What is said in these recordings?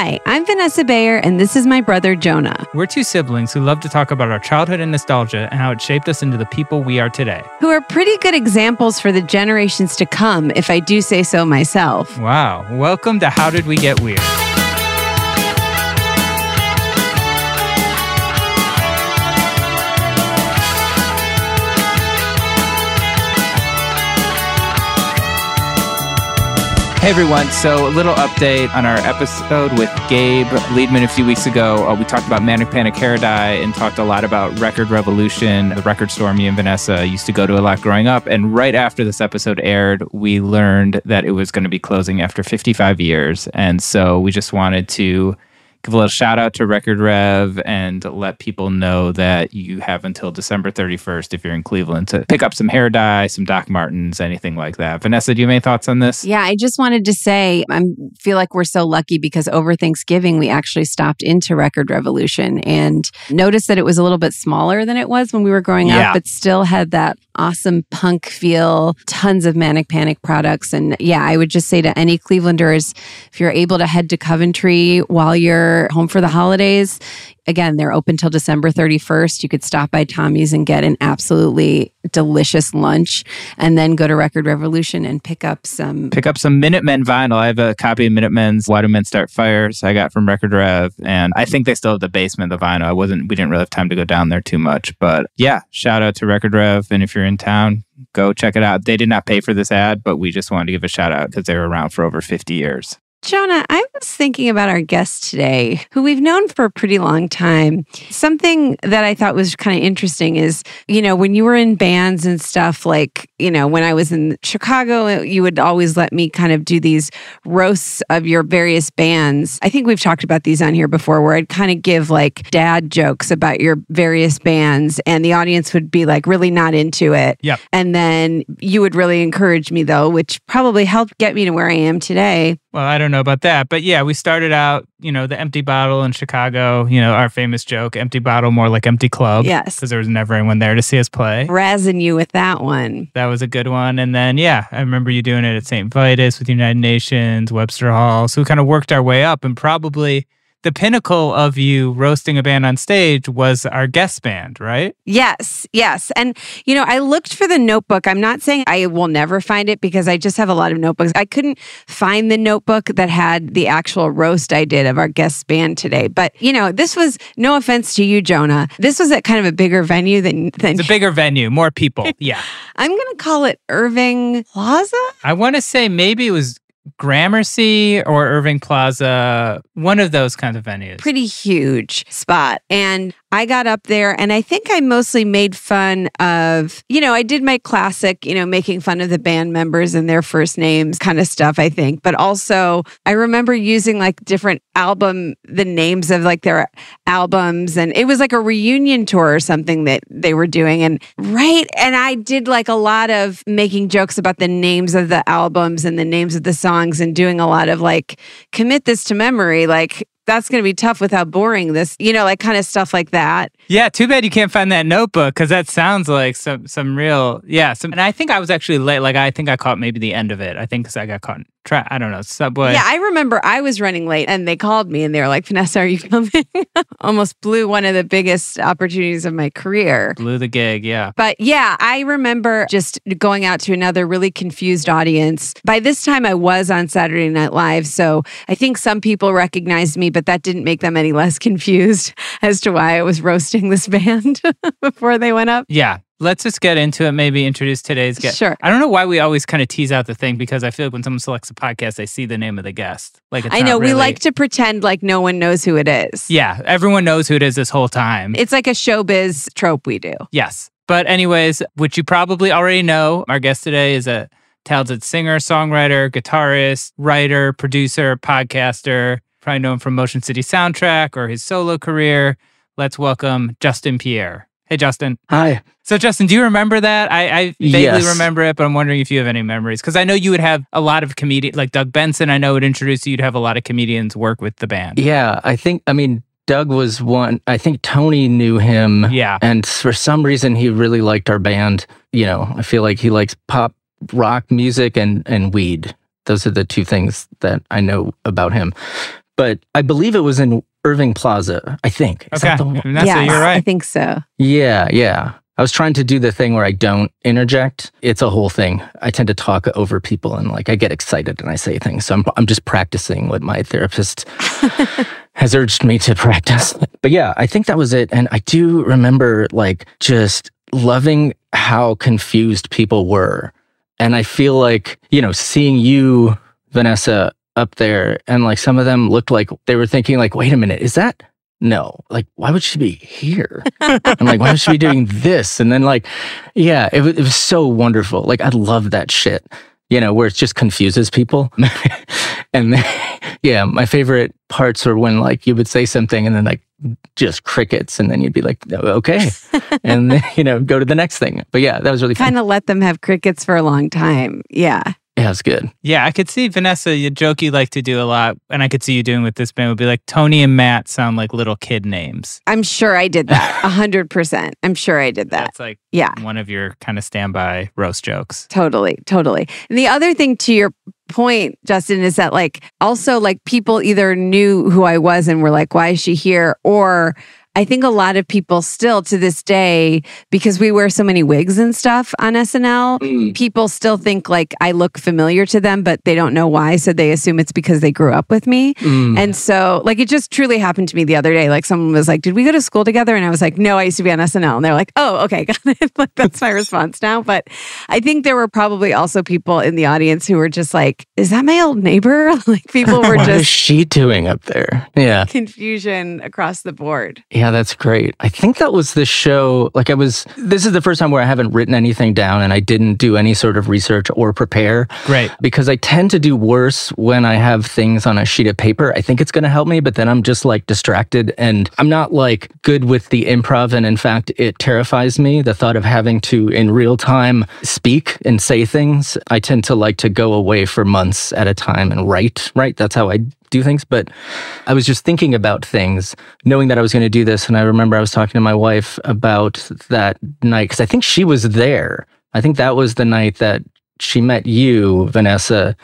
Hi, I'm Vanessa Bayer, and this is my brother Jonah, We're two siblings who love to talk about our childhood and nostalgia and how it shaped us into the people we are today. who are pretty good examples for the generations to come, if I do say so myself. Wow. Welcome to How Did We Get Weird? Hey everyone, so a little update on our episode with Gabe Liedman a few weeks ago. Uh, we talked about Manic Panic Hair Dye and talked a lot about Record Revolution, the record store me and Vanessa used to go to a lot growing up. And right after this episode aired, we learned that it was going to be closing after 55 years. And so we just wanted to give a little shout out to Record Rev and let people know that you have until December 31st if you're in Cleveland to pick up some hair dye, some Doc Martens, anything like that. Vanessa, do you have any thoughts on this? Yeah, I just wanted to say I feel like we're so lucky because over Thanksgiving we actually stopped into Record Revolution and noticed that it was a little bit smaller than it was when we were growing Yeah. up, but still had that awesome punk feel, tons of Manic Panic products. And yeah, I would just say to any Clevelanders, if you're able to head to Coventry while you're home for the holidays, again, they're open till December 31st. You could stop by Tommy's and get an absolutely delicious lunch and then go to Record Revolution and pick up some Pick up some Minutemen vinyl. I have a copy of Minutemen's Why Do Men Start Fires I got from Record Rev, and I think they still have the basement of the vinyl. I wasn't, we didn't really have time to go down there too much, but yeah, shout out to Record Rev. And if you're in town, go check it out. They did not pay for this ad, but we just wanted to give a shout out because they were around for over 50 years. Jonah, I was thinking about our guest today, who we've known for a pretty long time. Something that I thought was kind of interesting is, you know, when you were in bands and stuff, like, you know, when I was in Chicago, you would always let me kind of do these roasts of your various bands. I think we've talked about these on here before, where I'd kind of give like dad jokes about your various bands, and the audience would be like really not into it. Yep. And then you would really encourage me, though, which probably helped get me to where I am today. Well, I don't know about that, but yeah, we started out, you know, the empty bottle in Chicago, you know, our famous joke, empty bottle, more like empty club. Yes. Because there was never anyone there to see us play. razzing you with that one. That was a good one. And then, yeah, I remember you doing it at St. Vitus with United Nations, Webster Hall. So we kind of worked our way up. And probably the pinnacle of you roasting a band on stage was our guest band, right? Yes, yes. And, you know, I looked for the notebook. I'm not saying I will never find it because I just have a lot of notebooks. I couldn't find the notebook that had the actual roast I did of our guest band today. But, you know, this was no offense to you, Jonah. This was at kind of a bigger venue than, than It's a bigger venue, more people. Yeah. I'm going to call it Irving Plaza. I want to say maybe it was Gramercy or Irving Plaza, one of those kinds of venues. pretty huge spot. And I got up there and I think I mostly made fun of, you know, I did my classic, you know, making fun of the band members and their first names kind of stuff, I think. But also, I remember using like different album, the names of like their albums. And it was like a reunion tour or something that they were doing. And right. And I did like a lot of making jokes about the names of the albums and the names of the songs and doing a lot of like, commit this to memory. Like, that's going to be tough with how boring this, you know, like kind of stuff like that. Yeah, too bad you can't find that notebook because that sounds like some some real yeah. Some, and I think I was actually late. Like I think I caught maybe the end of it. I think because I got caught in tra- I don't know subway. Yeah, I remember I was running late and they called me and they were like, "Vanessa, are you coming?" Almost blew one of the biggest opportunities of my career. Blew the gig. Yeah. But yeah, I remember just going out to another really confused audience. By this time, I was on Saturday Night Live, so I think some people recognized me, but that didn't make them any less confused as to why I was roasting this band before they went up. Yeah. Let's just get into it. Maybe introduce today's guest. Sure. I don't know why we always kind of tease out the thing because I feel like when someone selects a podcast, they see the name of the guest. Like it's I know we like to pretend like no one knows who it is. Yeah, everyone knows who it is this whole time. It's like a showbiz trope we do. Yes. But, anyways, which you probably already know, our guest today is a talented singer, songwriter, guitarist, writer, producer, podcaster, probably known from Motion City Soundtrack or his solo career. Let's welcome Justin Pierre. Hey, Justin. Hi. So, Justin, do you remember that? I, I vaguely Yes. remember it, but I'm wondering if you have any memories. Because I know you would have a lot of comedians, like Doug Benson, I know would introduce you. You'd have a lot of comedians work with the band. Yeah, I think, I mean, Doug was one, I think Tony knew him. Yeah. And for some reason, he really liked our band. You know, I feel like he likes pop rock music and, and weed. Those are the two things that I know about him. But I believe it was in Irving Plaza, I think. Is Okay. that the one? Yes, you're right. I think so. Yeah, yeah. I was trying to do the thing where I don't interject. It's a whole thing. I tend to talk over people and like I get excited and I say things. So I'm I'm just practicing what my therapist has urged me to practice. But yeah, I think that was it. And I do remember like just loving how confused people were. And I feel like, you know, seeing you, Vanessa, up there and like some of them looked like they were thinking like, wait a minute, is that no, like, why would she be here? I'm like, why would she be doing this? And then, like, yeah, it, it was so wonderful. Like, I love that shit, you know, where it just confuses people. and then, yeah, my favorite parts are when, like, you would say something and then, like, just crickets. And then you'd be like, "Oh, okay. and then, you know, go to the next thing. But yeah, that was really. Kind of let them have crickets for a long time. Yeah. Yeah, it's good. Yeah, I could see Vanessa, a joke you like to do a lot, and I could see you doing with this band would be like Tony and Matt sound like little kid names. I'm sure I did that. A hundred percent. I'm sure I did that. That's like Yeah. one of your kind of standby roast jokes. Totally, totally. And the other thing to your point, Justin, is that like also like people either knew who I was and were like, why is she here? Or I think a lot of people still to this day, because we wear so many wigs and stuff on SNL, people still think like I look familiar to them, but they don't know why. So they assume it's because they grew up with me. Mm. And so, like, it just truly happened to me the other day. Like, someone was like, Did we go to school together? And I was like, No, I used to be on SNL. And they're like, Oh, okay, got it. like, that's my response now. But I think there were probably also people in the audience who were just like, Is that my old neighbor? like, people were just. what is she doing up there? Yeah. confusion across the board. Yeah, that's great. I think that was the show. Like, I was, this is the first time where I haven't written anything down and I didn't do any sort of research or prepare. Right. Because I tend to do worse when I have things on a sheet of paper. I think it's going to help me, but then I'm just like distracted and I'm not like good with the improv. And in fact, it terrifies me the thought of having to, in real time, speak and say things. I tend to like to go away for months at a time and write, right? That's how I do things. But I was just thinking about things, knowing that I was going to do this. And I remember I was talking to my wife about that night because I think she was there. I think that was the night that she met you, Vanessa,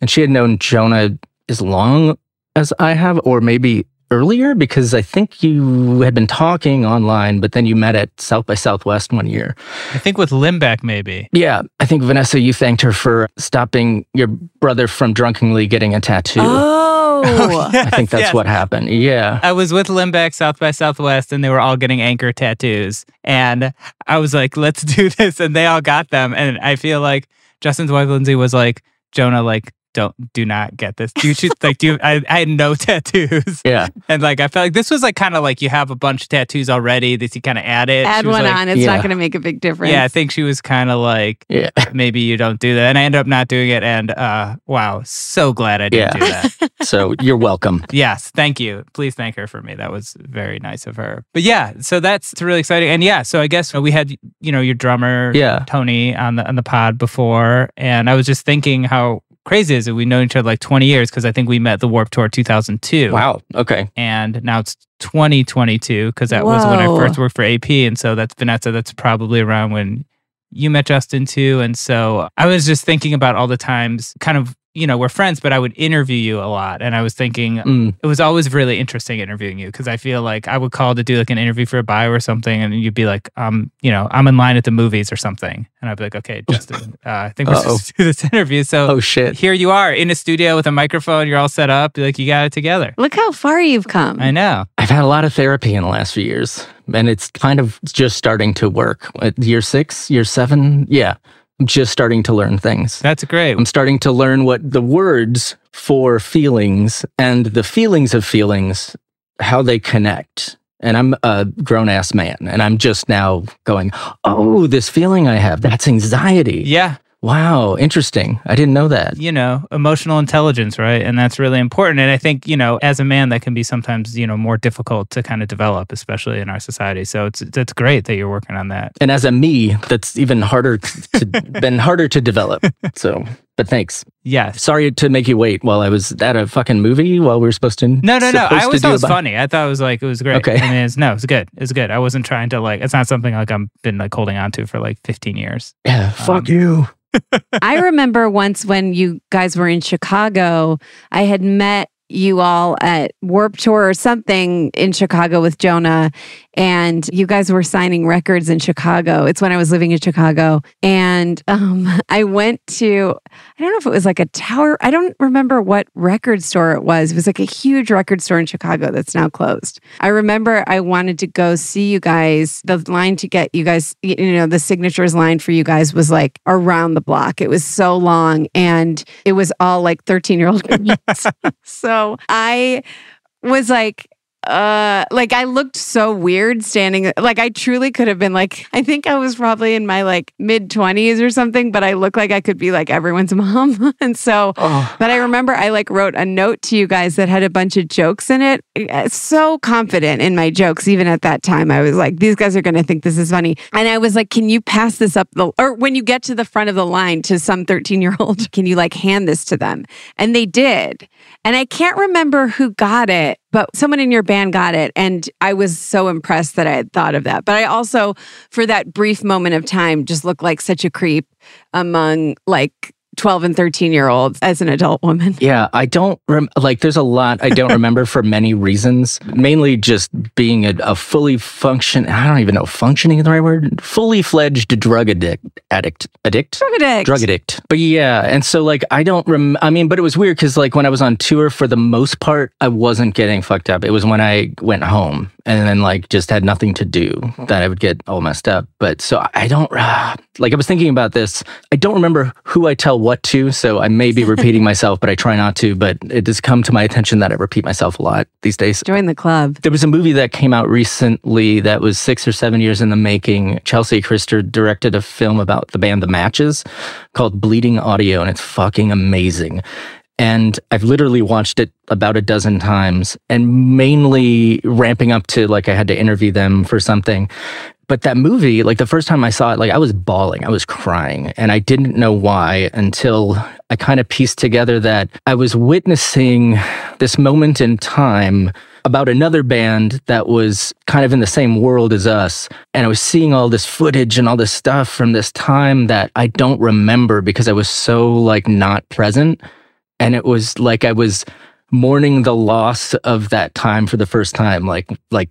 and she had known Jonah as long as I have, or maybe earlier, because I think you had been talking online, but then you met at South by Southwest one year. I think with Limbeck, maybe. Yeah, I think Vanessa, you thanked her for stopping your brother from drunkenly getting a tattoo. Oh, I think that's yes. what happened. Yeah. I was with Limbeck South by Southwest and they were all getting anchor tattoos. And I was like, let's do this. And they all got them. And I feel like Justin's wife, Lindsay, was like, Jonah, like, don't do not get this. Do you choose, like do you, I, I had no tattoos. Yeah. And like I felt like this was like kind of like you have a bunch of tattoos already. This you kind of add it. Add one like- on. It's Yeah. not going to make a big difference. Yeah, I think she was kind of like Yeah. maybe you don't do that, and I ended up not doing it. And uh, wow, so glad I didn't Yeah. do that. So you're welcome. Yes, thank you. Please thank her for me. That was very nice of her. But yeah, so that's really exciting. And yeah, so I guess we had you know your drummer Yeah. Tony on the on the pod before, and I was just thinking how crazy is it? We've known each other like 20 years because I think we met the Warp Tour 2002. Wow. Okay. And now it's 2022 because that was when I first worked for AP. And so that's Vanessa, that's probably around when you met Justin too. And so I was just thinking about all the times, kind of, you know, we're friends, but I would interview you a lot. And I was thinking, Mm. it was always really interesting interviewing you because I feel like I would call to do like an interview for a bio or something, and you'd be like, um, you know, I'm in line at the movies or something, and I'd be like, okay, Justin, uh, I think we're Uh-oh. supposed to do this interview. So Oh shit. here you are in a studio with a microphone, you're all set up, like you got it together. Look how far you've come. I know. I've had a lot of therapy in the last few years, and it's kind of just starting to work. At year six, year seven, yeah, I'm just starting to learn things. That's great. I'm starting to learn what the words for feelings and the feelings of feelings, how they connect. And I'm a grown ass man, and I'm just now going, oh, this feeling I have, that's anxiety. Yeah. Wow, interesting. I didn't know that. you know, emotional intelligence, right? And that's really important. And I think, you know, as a man, that can be sometimes, you know, more difficult to kind of develop, especially in our society. So it's that's great that you're working on that. And as a me, that's even harder to been harder to develop. So, but thanks. Yes. Sorry to make you wait while I was at a fucking movie while we were supposed to. No, no, no. I always thought it was about- funny. I thought it was like it was great. Okay. I mean, it's, no, it's good. It's good. I wasn't trying to like. It's not something like I'm been like holding on to for like 15 years. Yeah, fuck Um, you. I remember once when you guys were in Chicago, I had met you all at Warp Tour or something in Chicago with Jonah, and you guys were signing records in Chicago. It's when I was living in Chicago. And um, I went to, I don't know if it was like a tower, I don't remember what record store it was. It was like a huge record store in Chicago that's now closed. I remember I wanted to go see you guys. The line to get you guys, you know, the signatures line for you guys was like around the block. It was so long and it was all like 13 year old girls. so I was like, uh like I looked so weird standing like I truly could have been like I think I was probably in my like mid 20s or something but I look like I could be like everyone's mom and so Oh, but I remember I like wrote a note to you guys that had a bunch of jokes in it. Uh, So confident in my jokes, even at that time. I was like, these guys are going to think this is funny. And I was like, can you pass this up the, or when you get to the front of the line to some 13 year old, can you like hand this to them? And they did. And I can't remember who got it, but someone in your band got it. And I was so impressed that I had thought of that. But I also, for that brief moment of time, just looked like such a creep among like 12 and 13 year olds as an adult woman. Yeah, I don't rem- like. There's a lot I don't remember for many reasons. Mainly just being a, a fully function. I don't even know functioning is the right word. Fully fledged drug addict, addict, addict, Drug addict. drug addict. But yeah, and so like I don't rem. I mean, but it was weird because like when I was on tour, for the most part, I wasn't getting fucked up. It was when I went home and then like just had nothing to do that I would get all messed up. But so I don't like. I was thinking about this. I don't remember who I tell what to, so I may be repeating myself, but I try not to. But it has come to my attention that I repeat myself a lot these days. Join the club. There was a movie that came out recently that was six or seven years in the making. Chelsea Christer directed a film about the band The Matches called Bleeding Audio, and it's fucking amazing. And I've literally watched it about a dozen times and mainly ramping up to like I had to interview them for something. But that movie, like the first time I saw it, like I was bawling, I was crying, and I didn't know why until I kind of pieced together that I was witnessing this moment in time about another band that was kind of in the same world as us. And I was seeing all this footage and all this stuff from this time that I don't remember because I was so like not present. And it was like I was mourning the loss of that time for the first time, like, like,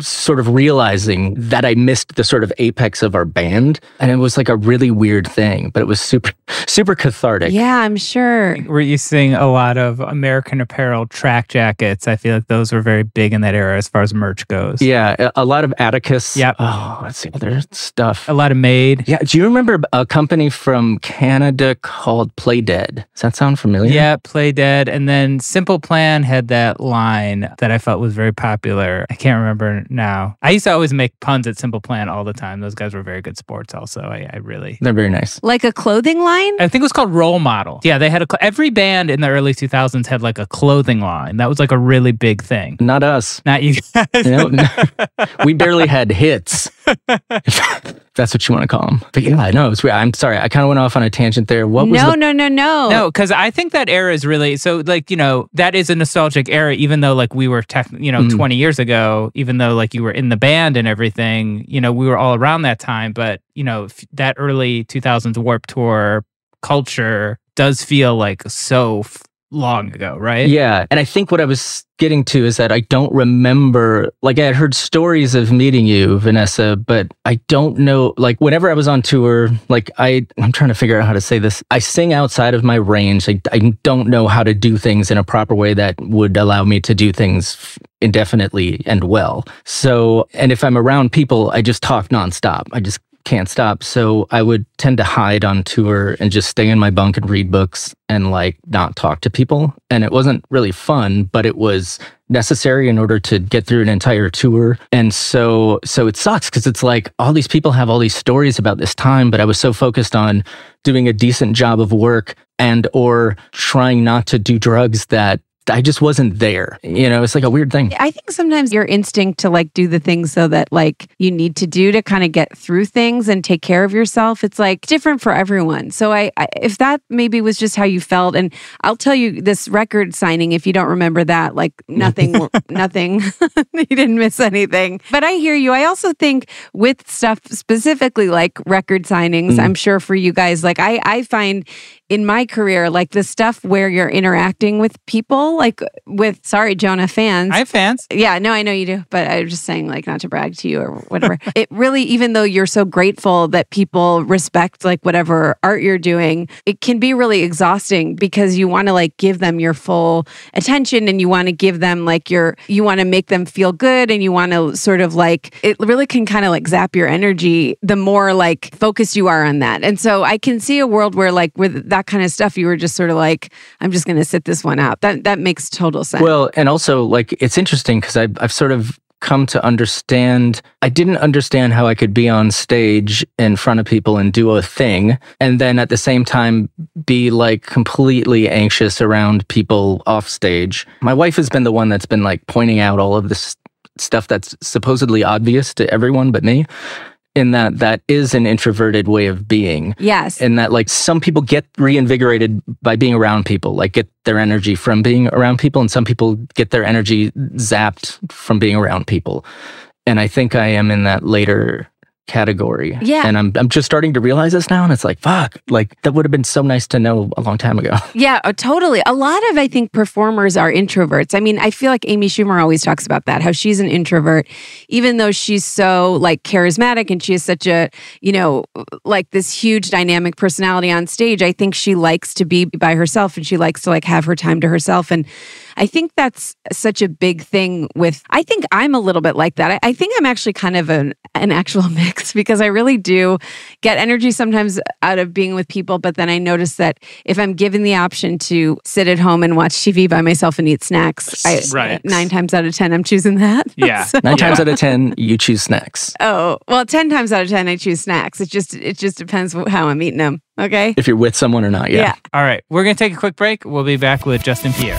sort of realizing that I missed the sort of apex of our band. And it was like a really weird thing, but it was super, super cathartic. Yeah, I'm sure. Were you seeing a lot of American Apparel track jackets? I feel like those were very big in that era as far as merch goes. Yeah, a, a lot of Atticus. Yeah. Oh, let's see other stuff. A lot of Made. Yeah. Do you remember a company from Canada called Play Dead? Does that sound familiar? Yeah, Play Dead. And then Simple Plan had that line that I felt was very popular. I can't remember now. I used to always make puns at Simple Plan all the time. Those guys were very good sports also. I, I really. They're very nice. Like a clothing line? I think it was called Role Model. Yeah, they had a. Every band in the early 2000s had like a clothing line. That was like a really big thing. Not us. Not you guys. You know, we barely had hits. If that's what you want to call them. But yeah, no, it's weird. I'm sorry. I kind of went off on a tangent there. What was no, the- no, no, no. No, because I think that era is really so. Like you know, that is a nostalgic era. Even though like we were tech, you know, Mm. twenty years ago. Even though like you were in the band and everything, you know, we were all around that time. But you know, f- that early two thousands Warp Tour culture does feel like so f- long ago, right? Yeah. And I think what I was getting to is that I don't remember, like, I had heard stories of meeting you, Vanessa, but I don't know, like, whenever I was on tour, like, I, I'm trying to figure out how to say this. I sing outside of my range. I, I don't know how to do things in a proper way that would allow me to do things indefinitely and well. So, and if I'm around people, I just talk nonstop. I just can't stop. So I would tend to hide on tour and just stay in my bunk and read books and like not talk to people. And it wasn't really fun, but it was necessary in order to get through an entire tour. And so so it sucks because it's like all these people have all these stories about this time, but I was so focused on doing a decent job of work and or trying not to do drugs that I just wasn't there. You know, it's like a weird thing. I think sometimes your instinct to like do the things so that like you need to do to kind of get through things and take care of yourself. It's like different for everyone. So I, I if that maybe was just how you felt, and I'll tell you this record signing. If you don't remember that, like nothing, nothing, you didn't miss anything. But I hear you. I also think with stuff specifically like record signings, Mm. I'm sure for you guys, like I, I find in my career, like the stuff where you're interacting with people, like with sorry, Jonah fans. I have fans. Yeah, no, I know you do, but I'm just saying, like, not to brag to you or whatever. it really, even though you're so grateful that people respect like whatever art you're doing, it can be really exhausting because you want to like give them your full attention and you want to give them like your, you want to make them feel good and you want to sort of like, it really can kind of like zap your energy the more like focused you are on that. And so I can see a world where like with that kind of stuff, you were just sort of like, I'm just going to sit this one out. That that makes total sense. Well, and also like it's interesting because I've I've sort of come to understand I didn't understand how I could be on stage in front of people and do a thing and then at the same time be like completely anxious around people off stage. My wife has been the one that's been like pointing out all of this stuff that's supposedly obvious to everyone but me in that that is an introverted way of being yes. and that like some people get reinvigorated by being around people like get their energy from being around people and some people get their energy zapped from being around people and i think i am in that later category Yeah. and i'm i'm just starting to realize this now and it's like fuck like that would have been so nice to know a long time ago Yeah, uh, totally. A lot of, I think, performers are introverts. I mean, I feel like Amy Schumer always talks about that, how she's an introvert, even though she's so like charismatic and she has such a, you know, like this huge dynamic personality on stage. I think she likes to be by herself and she likes to like have her time to herself. And I think that's such a big thing with, I think I'm a little bit like that. I, I think I'm actually kind of an, an actual mix because I really do get energy sometimes out of being with people. But then I notice that if I'm given the option to sit at home and watch TV by myself and eat snacks, I, Right. Uh, nine times out of 10, I'm choosing that. Yeah. So- nine times out of ten you choose snacks oh, well, 10 times out of 10, I choose snacks. It just, it just depends how I'm eating them. Okay. if you're with someone or not yeah, All right, we're gonna take a quick break. We'll be back with Justin Pierre.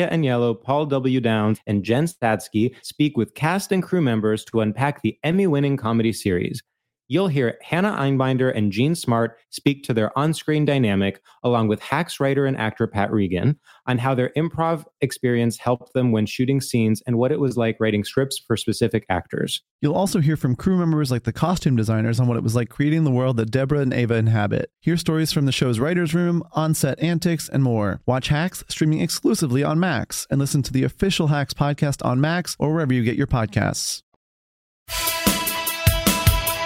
Aniello, Paul W. Downs, and Jen Statsky speak with cast and crew members to unpack the Emmy winning comedy series. You'll hear Hannah Einbinder and Jean Smart speak to their on screen dynamic, along with Hacks writer and actor Pat Regan, on how their improv experience helped them when shooting scenes and what it was like writing scripts for specific actors. You'll also hear from crew members like the costume designers on what it was like creating the world that Deborah and Ava inhabit. Hear stories from the show's writer's room, on set antics, and more. Watch Hacks streaming exclusively on Max and listen to the official Hacks podcast on Max or wherever you get your podcasts.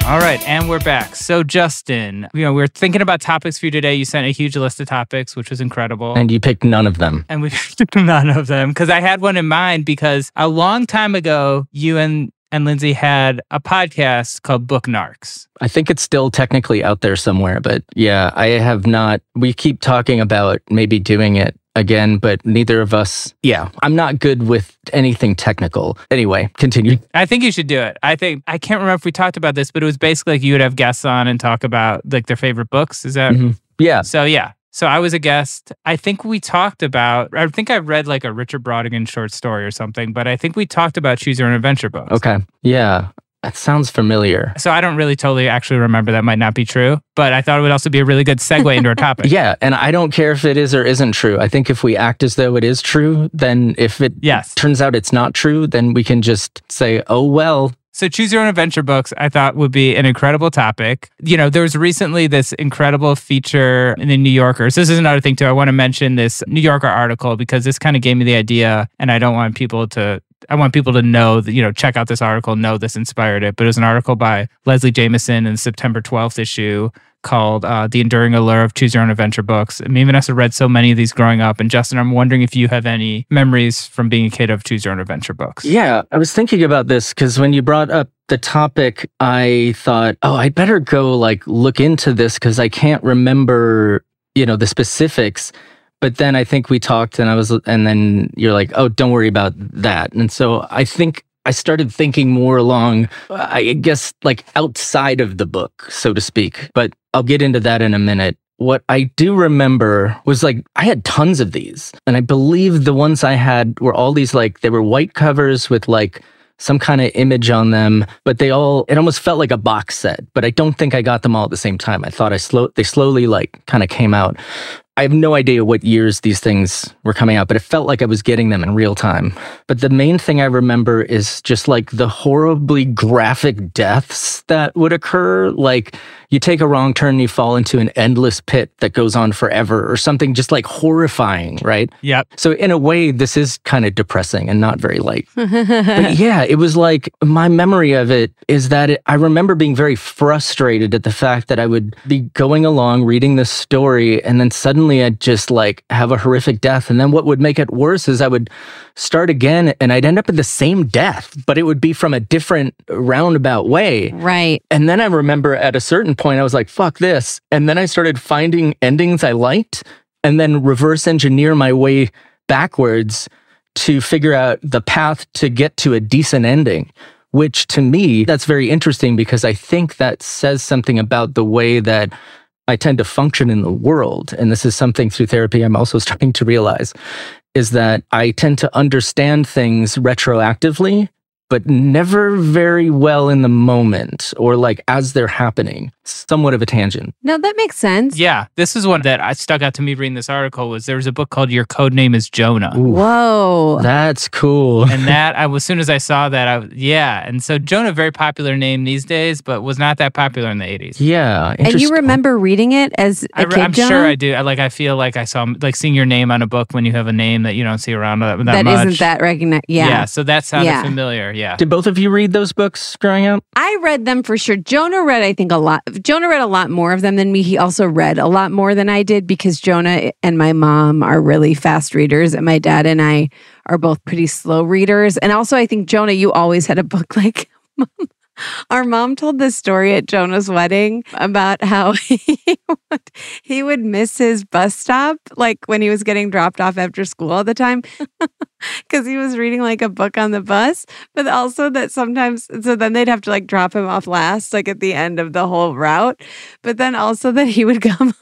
All right, and we're back. So, Justin, you know, we are thinking about topics for you today. You sent a huge list of topics, which was incredible. And you picked none of them. And we picked none of them because I had one in mind because a long time ago, you and and Lindsay had a podcast called Book Narcs. I think it's still technically out there somewhere, but yeah, I have not. We keep talking about maybe doing it again, but neither of us, yeah, I'm not good with anything technical. Anyway, continue. I think you should do it. I think I can't remember if we talked about this, but it was basically like you would have guests on and talk about like their favorite books. Is that Mhm. Yeah. So yeah. So I was a guest. I think we talked about I think I read like a Richard Brautigan short story or something, but I think we talked about choose your own adventure books. Okay. Yeah. That sounds familiar. So I don't really totally actually remember that might not be true, but I thought it would also be a really good segue into our topic. Yeah, and I don't care if it is or isn't true. I think if we act as though it is true, then if it yes. turns out it's not true, then we can just say, "Oh well." So choose your own adventure books I thought would be an incredible topic. You know, there was recently this incredible feature in the New Yorker. So this is another thing too. I want to mention this New Yorker article because this kind of gave me the idea and I don't want people to I want people to know that, you know, check out this article, know this inspired it. But it was an article by Leslie Jamison in the September 12th issue called uh, The Enduring Allure of Choose Your Own Adventure Books. Me and Vanessa read so many of these growing up. And Justin, I'm wondering if you have any memories from being a kid of Choose Your Own Adventure books. Yeah, I was thinking about this because when you brought up the topic, I thought, oh, I'd better go like look into this because I can't remember, you know, the specifics. But then I think we talked and I was, and then you're like, oh, don't worry about that. And so I think I started thinking more along, I guess, like outside of the book, so to speak. But I'll get into that in a minute. What I do remember was like, I had tons of these. And I believe the ones I had were all these like, they were white covers with like, some kind of image on them, but they all, it almost felt like a box set, but I don't think I got them all at the same time. I thought I slow, they slowly like kind of came out. I have no idea what years these things were coming out, but it felt like I was getting them in real time. But the main thing I remember is just like the horribly graphic deaths that would occur. Like you take a wrong turn, and you fall into an endless pit that goes on forever or something just like horrifying, right? Yep. So in a way, this is kind of depressing and not very light. but yeah, it was like my memory of it is that it, I remember being very frustrated at the fact that I would be going along reading this story and then suddenly I'd just like have a horrific death. And then what would make it worse is I would start again and I'd end up in the same death, but it would be from a different roundabout way. Right. And then I remember at a certain point, I was like, fuck this. And then I started finding endings I liked and then reverse engineer my way backwards to figure out the path to get to a decent ending which to me that's very interesting because i think that says something about the way that i tend to function in the world and this is something through therapy i'm also starting to realize is that i tend to understand things retroactively but never very well in the moment or like as they're happening somewhat of a tangent No, that makes sense. Yeah, this is one that I stuck out to me reading this article was there was a book called Your Code Name is Jonah. Whoa. That's cool. and that I as soon as I saw that I was- yeah, and so Jonah very popular name these days, but was not that popular in the 80s. Yeah, And you remember reading it as a I re- kid, I'm Jonah? sure I do. I, like I feel like I saw like seeing your name on a book when you have a name that you don't see around that, that That much. isn't that recognized. Yeah. so that sounded Yeah. familiar. Yeah. did both of you read those books growing up I read them for sure. Jonah read, I think, a lot. Jonah read a lot more of them than me. He also read a lot more than I did because Jonah and my mom are really fast readers, and my dad and I are both pretty slow readers. And also, I think Jonah, you always had a book like our mom told this story at Jonah's wedding about how he would, he would miss his bus stop, like when he was getting dropped off after school all the time, because he was reading like a book on the bus. But also that sometimes, so then they'd have to like drop him off last, like at the end of the whole route. But then also that he would come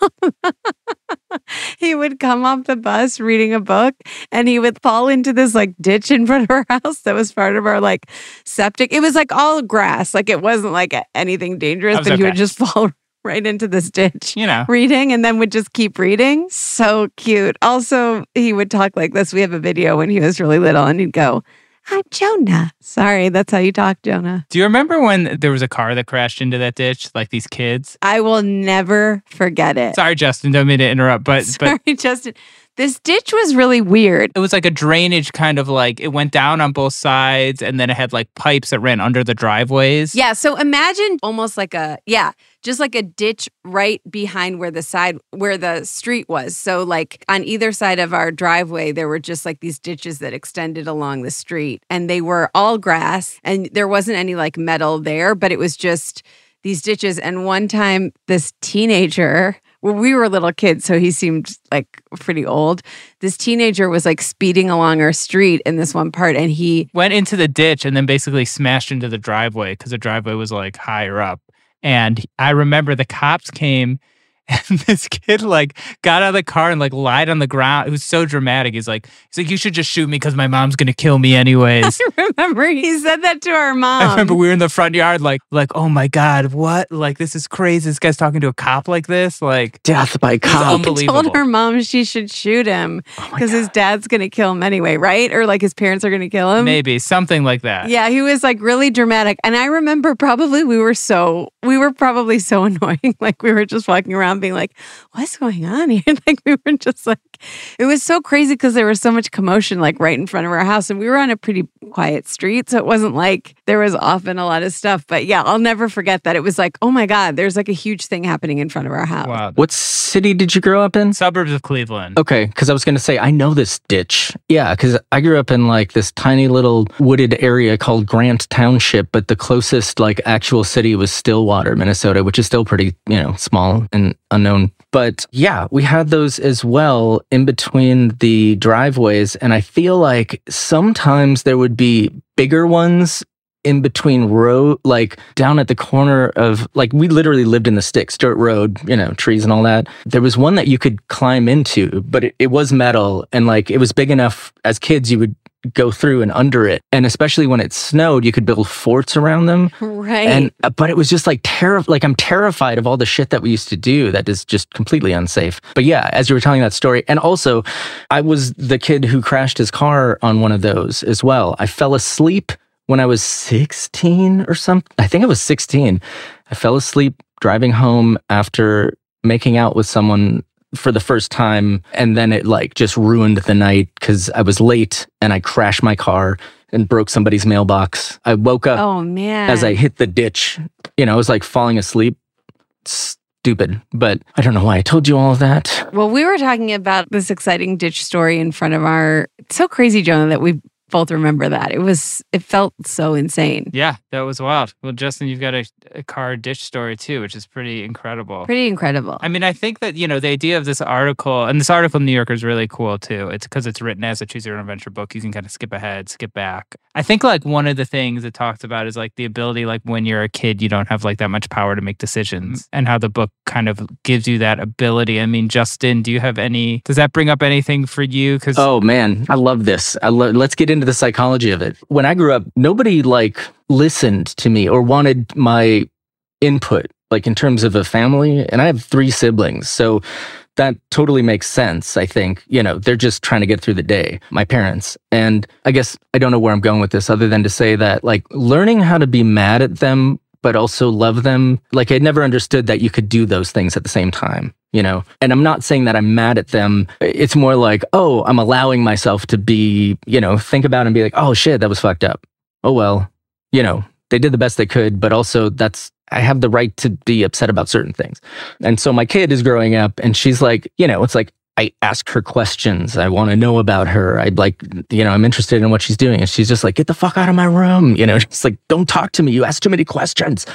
he would come off the bus reading a book and he would fall into this like ditch in front of our house that was part of our like septic. It was like all grass. Like it wasn't like anything dangerous, was but he would just fall right into this ditch. You know. Reading and then would just keep reading. So cute. Also, he would talk like this. We have a video when he was really little and he'd go, I'm Jonah. Sorry, that's how you talk, Jonah. Do you remember when there was a car that crashed into that ditch? Like these kids. I will never forget it. Sorry, Justin. Don't mean to interrupt, but Sorry, but Justin. This ditch was really weird. it was like a drainage kind of like it went down on both sides, and then it had like pipes that ran under the driveways. Yeah. So imagine almost like a, yeah, just like a ditch right behind where the side, where the street was. So, like on either side of our driveway, there were just like these ditches that extended along the street and they were all grass and there wasn't any like metal there, but it was just these ditches. And one time, this teenager, well, we were little kids, so he seemed like pretty old. This teenager was like speeding along our street in this one part and he went into the ditch and then basically smashed into the driveway because the driveway was like higher up. And I remember the cops came and this kid like got out of the car and like lied on the ground. It was so dramatic. He's like, he's like, you should just shoot me because my mom's gonna kill me anyways. I remember he said that to our mom. I remember we were in the front yard, like, like, oh my god, what? Like, this is crazy. This guy's talking to a cop like this, like death by He unbelievable. told her mom she should shoot him Oh because his dad's going to kill him anyway, right? Or like his parents are going to kill him. Maybe something like that. Yeah, he was like really dramatic. And I remember probably we were so, we were probably so annoying. like we were just walking around being like, what's going on here? like we were just like, it was so crazy because there was so much commotion like right in front of our house. And we were on a pretty quiet street. So it wasn't like there was often a lot of stuff. But yeah, I'll never forget that. It was like, oh my God, there's like a huge thing happening in front of our house. Wow. What city did you grow up in? Suburbs of Cleveland. Okay, because I was going to say, I know this ditch. Yeah, because I grew up in like this tiny little wooded area called Grant Township, but the closest like actual city was Stillwater, Minnesota, which is still pretty, you know, small and unknown. But yeah, we had those as well in between the driveways. And I feel like sometimes there would be bigger ones in between road, like down at the corner of, like we literally lived in the sticks, dirt road, you know, trees and all that. There was one that you could climb into, but it, it was metal and like it was big enough as kids you would go through and under it. And especially when it snowed, you could build forts around them. Right. And uh, but it was just like terror like I'm terrified of all the shit that we used to do that is just completely unsafe. But yeah, as you were telling that story, and also I was the kid who crashed his car on one of those as well. I fell asleep when I was 16 or something. I think I was 16. I fell asleep driving home after making out with someone for the first time and then it like just ruined the night cuz I was late and I crashed my car and broke somebody's mailbox. I woke up Oh man. as I hit the ditch. You know, I was like falling asleep. Stupid, but I don't know why I told you all of that. Well, we were talking about this exciting ditch story in front of our. It's so crazy, Jonah, that we both remember that. It was. It felt so insane. Yeah, that was wild. Well, Justin, you've got a, a car ditch story too, which is pretty incredible. Pretty incredible. I mean, I think that, you know, the idea of this article, and this article in New Yorker is really cool too. It's because it's written as a choose your own adventure book. You can kind of skip ahead, skip back. I think like one of the things it talks about is like the ability, like when you're a kid, you don't have like that much power to make decisions, mm. and how the book kind of gives you that ability. I mean, Justin, do you have any, does that bring up anything for you? Because Oh man, I love this. I lo- let's get into the psychology of it. When I grew up, nobody like listened to me or wanted my input, like in terms of a family. And I have three siblings, so that totally makes sense. I think you know they're just trying to get through the day. My parents, and I guess I don't know where I'm going with this, other than to say that like learning how to be mad at them. But also love them. Like, I never understood that you could do those things at the same time you know and i'm not saying that i'm mad at them it's more like oh i'm allowing myself to be you know think about and be like oh shit that was fucked up oh well you know they did the best they could but also that's I have the right to be upset about certain things. And so my kid is growing up and she's like, you know, it's like, I ask her questions. I want to know about her. I'd like, you know, I'm interested in what she's doing. And she's just like, get the fuck out of my room. You know, she's like, don't talk to me. You ask too many questions.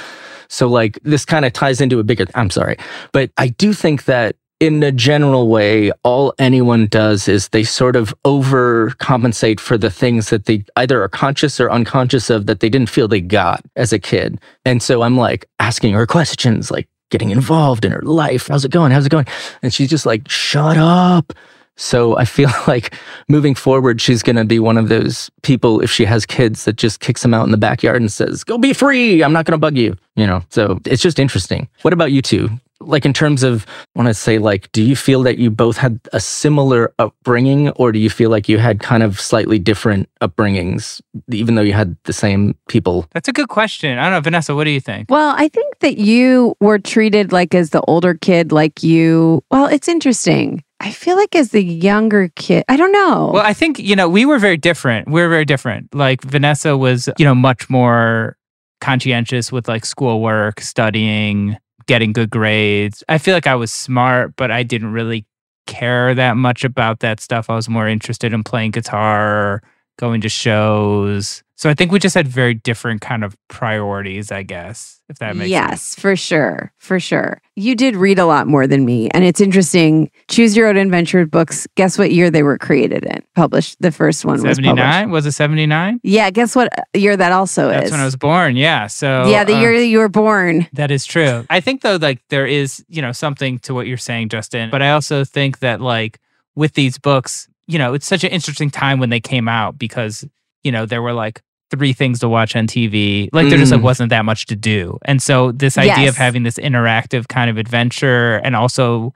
So, like, this kind of ties into a bigger, I'm sorry. But I do think that in a general way, all anyone does is they sort of overcompensate for the things that they either are conscious or unconscious of that they didn't feel they got as a kid. And so I'm like asking her questions, like getting involved in her life. How's it going? How's it going? And she's just like, shut up. So I feel like moving forward, she's going to be one of those people, if she has kids, that just kicks them out in the backyard and says, go be free. I'm not going to bug you. You know, so it's just interesting. What about you two? Like, in terms of, I want to say, like, do you feel that you both had a similar upbringing, or do you feel like you had kind of slightly different upbringings, even though you had the same people? That's a good question. I don't know, Vanessa, what do you think? Well, I think that you were treated like as the older kid, like you, well, it's interesting. I feel like as the younger kid, I don't know. Well, I think, you know, we were very different. We were very different. Like Vanessa was, you know, much more conscientious with like schoolwork, studying, getting good grades. I feel like I was smart, but I didn't really care that much about that stuff. I was more interested in playing guitar, going to shows. So I think we just had very different kind of priorities, I guess, if that makes yes, sense. for sure. For sure. You did read a lot more than me. And it's interesting. Choose Your Own Adventure books. Guess what year they were created in? Published. The first one was published. 79? Was it 79? Yeah. Guess what year that also That's is? That's when I was born. Yeah. So yeah, the uh, year that you were born. That is true. I think though, like there is, you know, something to what you're saying, Justin. But I also think that like with these books, you know, it's such an interesting time when they came out because, you know, there were like three things to watch on TV. Like there just like Mm. wasn't that much to do. And so this idea Yes. of having this interactive kind of adventure and also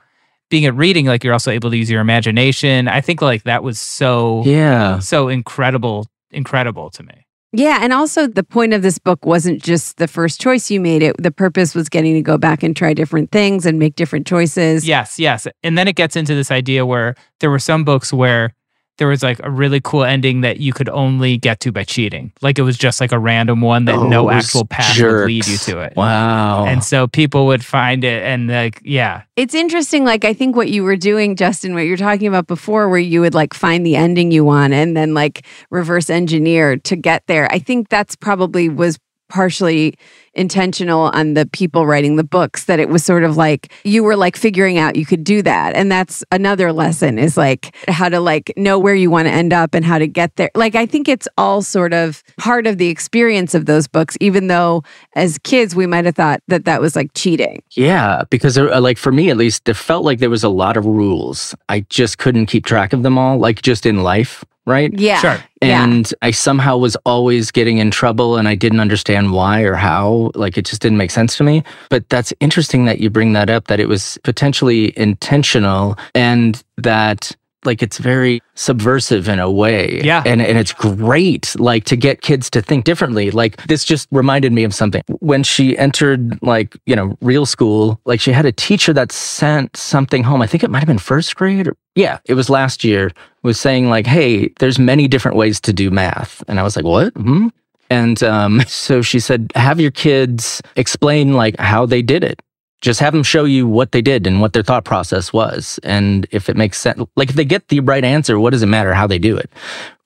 being at reading, like you're also able to use your imagination. I think like that was so Yeah. so incredible, incredible to me. Yeah, and also the point of this book wasn't just the first choice you made. It the purpose was getting to go back and try different things and make different choices. Yes, yes. And then it gets into this idea where there were some books where there was like a really cool ending that you could only get to by cheating. Like it was just like a random one that no oh, actual path would lead you to it. Wow. And so people would find it and like, yeah. It's interesting. Like I think what you were doing, Justin, what you were talking about before, where you would like find the ending you want and then like reverse engineer to get there. I think that's probably was partially intentional on the people writing the books that it was sort of like you were like figuring out you could do that. And that's another lesson is like how to like know where you want to end up and how to get there. Like i think it's all sort of part of the experience of those books even though as kids we might have thought that that was like cheating. Yeah, because there, uh, like for me at least, it felt like there was a lot of rules. I just couldn't keep track of them all, like just in life, right? Yeah. Sure. Yeah. And I somehow was always getting in trouble and I didn't understand why or how. Like it just didn't make sense to me. But that's interesting that you bring that up, that it was potentially intentional and that like it's very subversive in a way. Yeah. And and it's great like to get kids to think differently. Like this just reminded me of something. When she entered like, you know, real school, like she had a teacher that sent something home. I think it might have been first grade or yeah, it was last year, was saying like, hey, there's many different ways to do math. And I was like, what? Hmm? And um, so she said, have your kids explain like how they did it. Just have them show you what they did and what their thought process was. And if it makes sense, like if they get the right answer, what does it matter how they do it?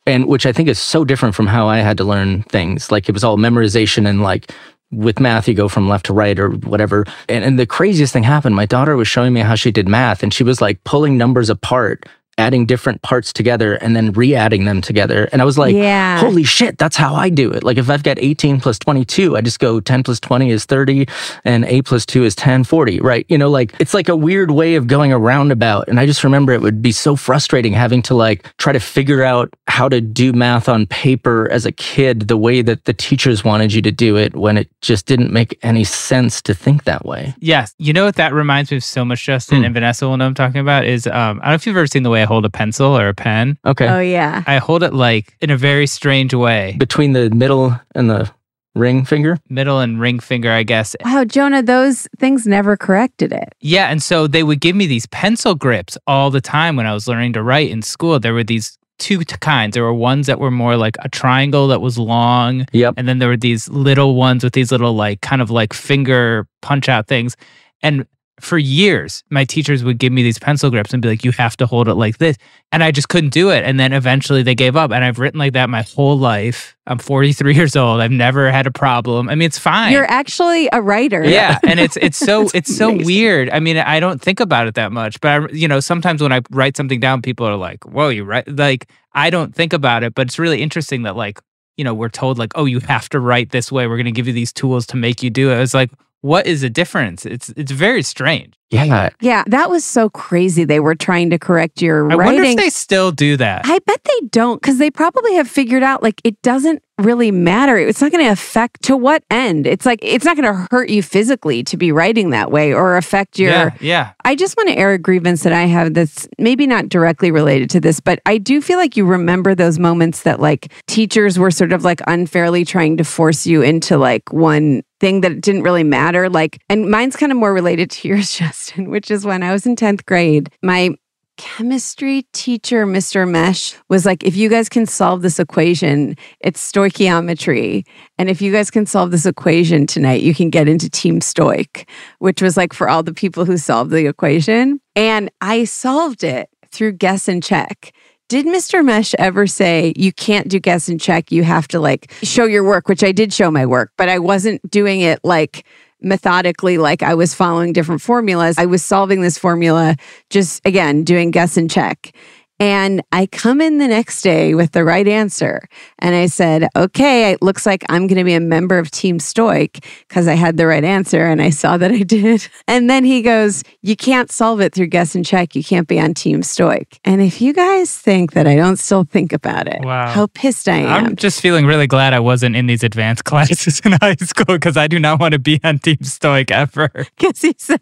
And which I think is so different from how I had to learn things. Like it was all memorization and like with math, you go from left to right or whatever. And, and the craziest thing happened. My daughter was showing me how she did math and she was like pulling numbers apart, adding different parts together and then re adding them together. And I was like, Yeah. holy shit, that's how I do it. Like if I've got 18 plus 22, I just go 10 plus 20 is 30 and 8 plus 2 is 10, 40, right? You know, like it's like a weird way of going a roundabout. And I just remember it would be so frustrating having to like try to figure out how to do math on paper as a kid the way that the teachers wanted you to do it when it just didn't make any sense to think that way. Yes. You know what that reminds me of so much. Justin and Vanessa will know what I'm talking about is um, I don't know if you've ever seen the way I hold a pencil or a pen. Okay. Oh yeah. I hold it like in a very strange way. Between the middle and the ring finger? Middle and ring finger, I guess. Wow, Jonah, those things never corrected it. Yeah, and so they would give me these pencil grips all the time when I was learning to write in school. There were these two kinds. There were ones that were more like a triangle that was long. Yep. And then there were these little ones with these little like kind of like finger punch out things. And for years, my teachers would give me these pencil grips and be like, you have to hold it like this. And I just couldn't do it. And then eventually they gave up. And I've written like that my whole life. I'm 43 years old. I've never had a problem. I mean, it's fine. You're actually a writer. Yeah, and it's it's so it's so amazing. weird. I mean, I don't think about it that much, but I, you know, sometimes when I write something down, people are like, "Whoa, you write?" Like, I don't think about it, but it's really interesting that like, you know, we're told like, "Oh, you have to write this way. We're going to give you these tools to make you do it." It's like, what is the difference? It's it's very strange. Yeah. Yeah, that was so crazy. They were trying to correct your writing. I writing. wonder if they still do that. I bet they don't because they probably have figured out like it doesn't really matter. It's not going to affect to what end. It's like it's not going to hurt you physically to be writing that way or affect your. yeah, yeah. I just want to air a grievance that I have that's maybe not directly related to this, but I do feel like you remember those moments that like teachers were sort of like unfairly trying to force you into like one thing that didn't really matter. Like, and mine's kind of more related to yours, Justin, which is when I was in 10th grade, my chemistry teacher, Mr. Mesh, was like, if you guys can solve this equation, it's stoichiometry. And if you guys can solve this equation tonight, you can get into Team Stoic, which was like for all the people who solved the equation. And I solved it through guess and check. Did Mr. Mesh ever say you can't do guess and check? You have to like show your work, which I did show my work, but I wasn't doing it like methodically, like I was following different formulas. I was solving this formula, just again, doing guess and check. And I come in the next day with the right answer. And I said, okay, it looks like I'm going to be a member of Team Stoic because I had the right answer and I saw that I did. And then he goes, you can't solve it through guess and check. You can't be on Team Stoic. And if you guys think that I don't still think about it, Wow. how pissed I am. I'm just feeling really glad I wasn't in these advanced classes in high school because I do not want to be on Team Stoic ever. Because he said,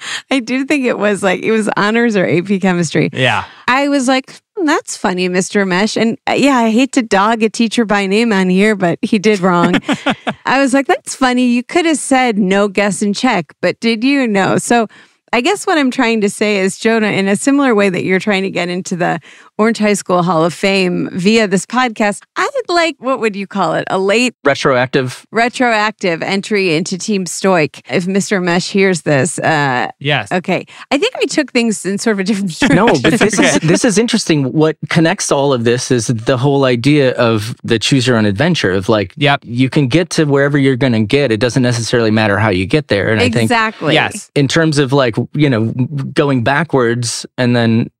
I do think it was like, it was honors or AP chemistry. Yeah. I was like, "Hmm, that's funny, Mr. Mesh. And uh, yeah, I hate to dog a teacher by name on here, but he did wrong. I was like, that's funny. You could have said no guess and check, but did you? know? So I guess what I'm trying to say is, Jonah, in a similar way that you're trying to get into the Orange High School Hall of Fame via this podcast, I'd like, what would you call it? A late Retroactive. retroactive entry into Team Stoic. If Mr. Mesh hears this, uh, Yes. okay. I think I took things in sort of a different direction. No, but this is this is interesting. What connects all of this is the whole idea of the choose your own adventure of like yep. you can get to wherever you're going to get. It doesn't necessarily matter how you get there. And I think Exactly. Yes. in terms of like, you know, going backwards and then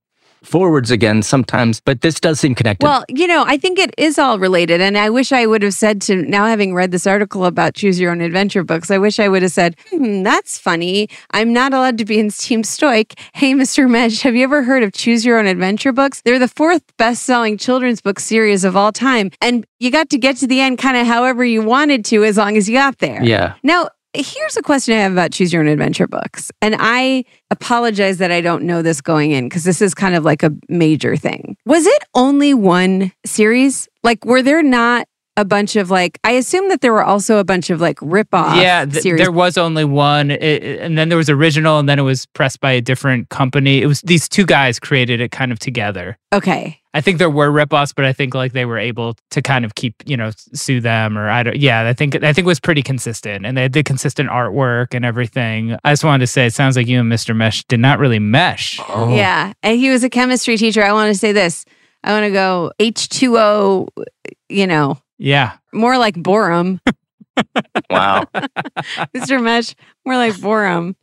forwards again sometimes, but this does seem connected. Well, you know, I think it is all related. And I wish I would have said to now having read this article about choose your own adventure books, I wish I would have said, hmm, that's funny. I'm not allowed to be in Team Stoic. Hey, Mr. Mesh, have you ever heard of choose your own adventure books? They're the fourth best selling children's book series of all time. And you got to get to the end kind of however you wanted to as long as you got there. Yeah. Now, here's a question I have about choose your own adventure books. And I apologize that I don't know this going in because this is kind of like a major thing. Was it only one series? Like, were there not a bunch of like, I assume that there were also a bunch of like rip-off yeah, th- series. there was only one, it, it- and then there was original, and then it was pressed by a different company. It was these two guys created it kind of together. okay. I think there were ripoffs, but I think like they were able to kind of keep, you know, sue them or I don't. Yeah, I think I think it was pretty consistent, and they did consistent artwork and everything. I just wanted to say, it sounds like you and Mr. Mesh did not really mesh. Oh. Yeah. And he was a chemistry teacher. I want to say this. I want to go H2O, you know, Yeah. more like borum. Wow. Mr. Mesh, more like borum.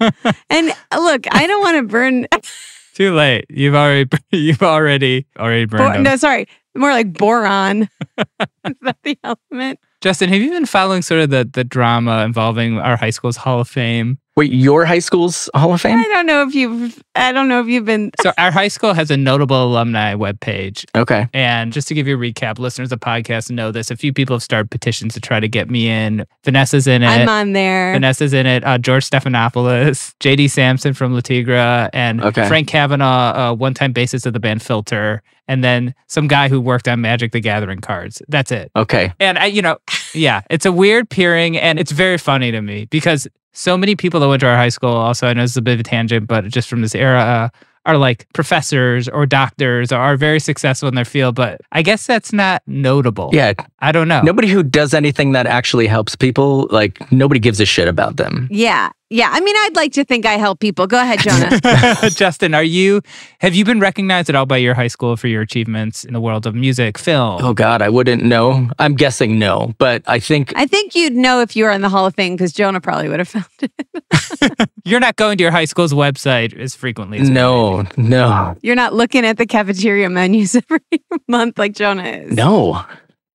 And uh, look, I don't want to burn Too late. You've already you've already already burned Bor- no, sorry, more like boron. Is that the element? Justin, have you been following sort of the the drama involving our high school's Hall of Fame? Wait, your high school's Hall of Fame? I don't know if you've. I don't know if you've been. So our high school has a notable alumni webpage. Okay. And just to give you a recap, listeners of the podcast know this. A few people have started petitions to try to get me in. Vanessa's in it. I'm on there. Vanessa's in it. Uh, George Stephanopoulos, JD Samson from Le Tigre, and Okay. Frank Cavanagh, uh, one-time bassist of the band Filter, and then some guy who worked on Magic the Gathering cards. That's it. Okay. And I, you know, yeah, it's a weird peering, and it's very funny to me because so many people that went to our high school. Also, I know is a bit of a tangent, but just from this era. Uh, are like professors or doctors or are very successful in their field, but I guess that's not notable. Yeah. I don't know. Nobody who does anything that actually helps people, like nobody gives a shit about them. Yeah. Yeah. I mean, I'd like to think I help people. Go ahead, Jonah. Justin, are you have you been recognized at all by your high school for your achievements in the world of music, film? Oh God, I wouldn't know. I'm guessing no, but I think I think you'd know if you were in the Hall of Fame because Jonah probably would have found it. You're not going to your high school's website as frequently as no, no, You're not looking at the cafeteria menus every month like Jonah is. no.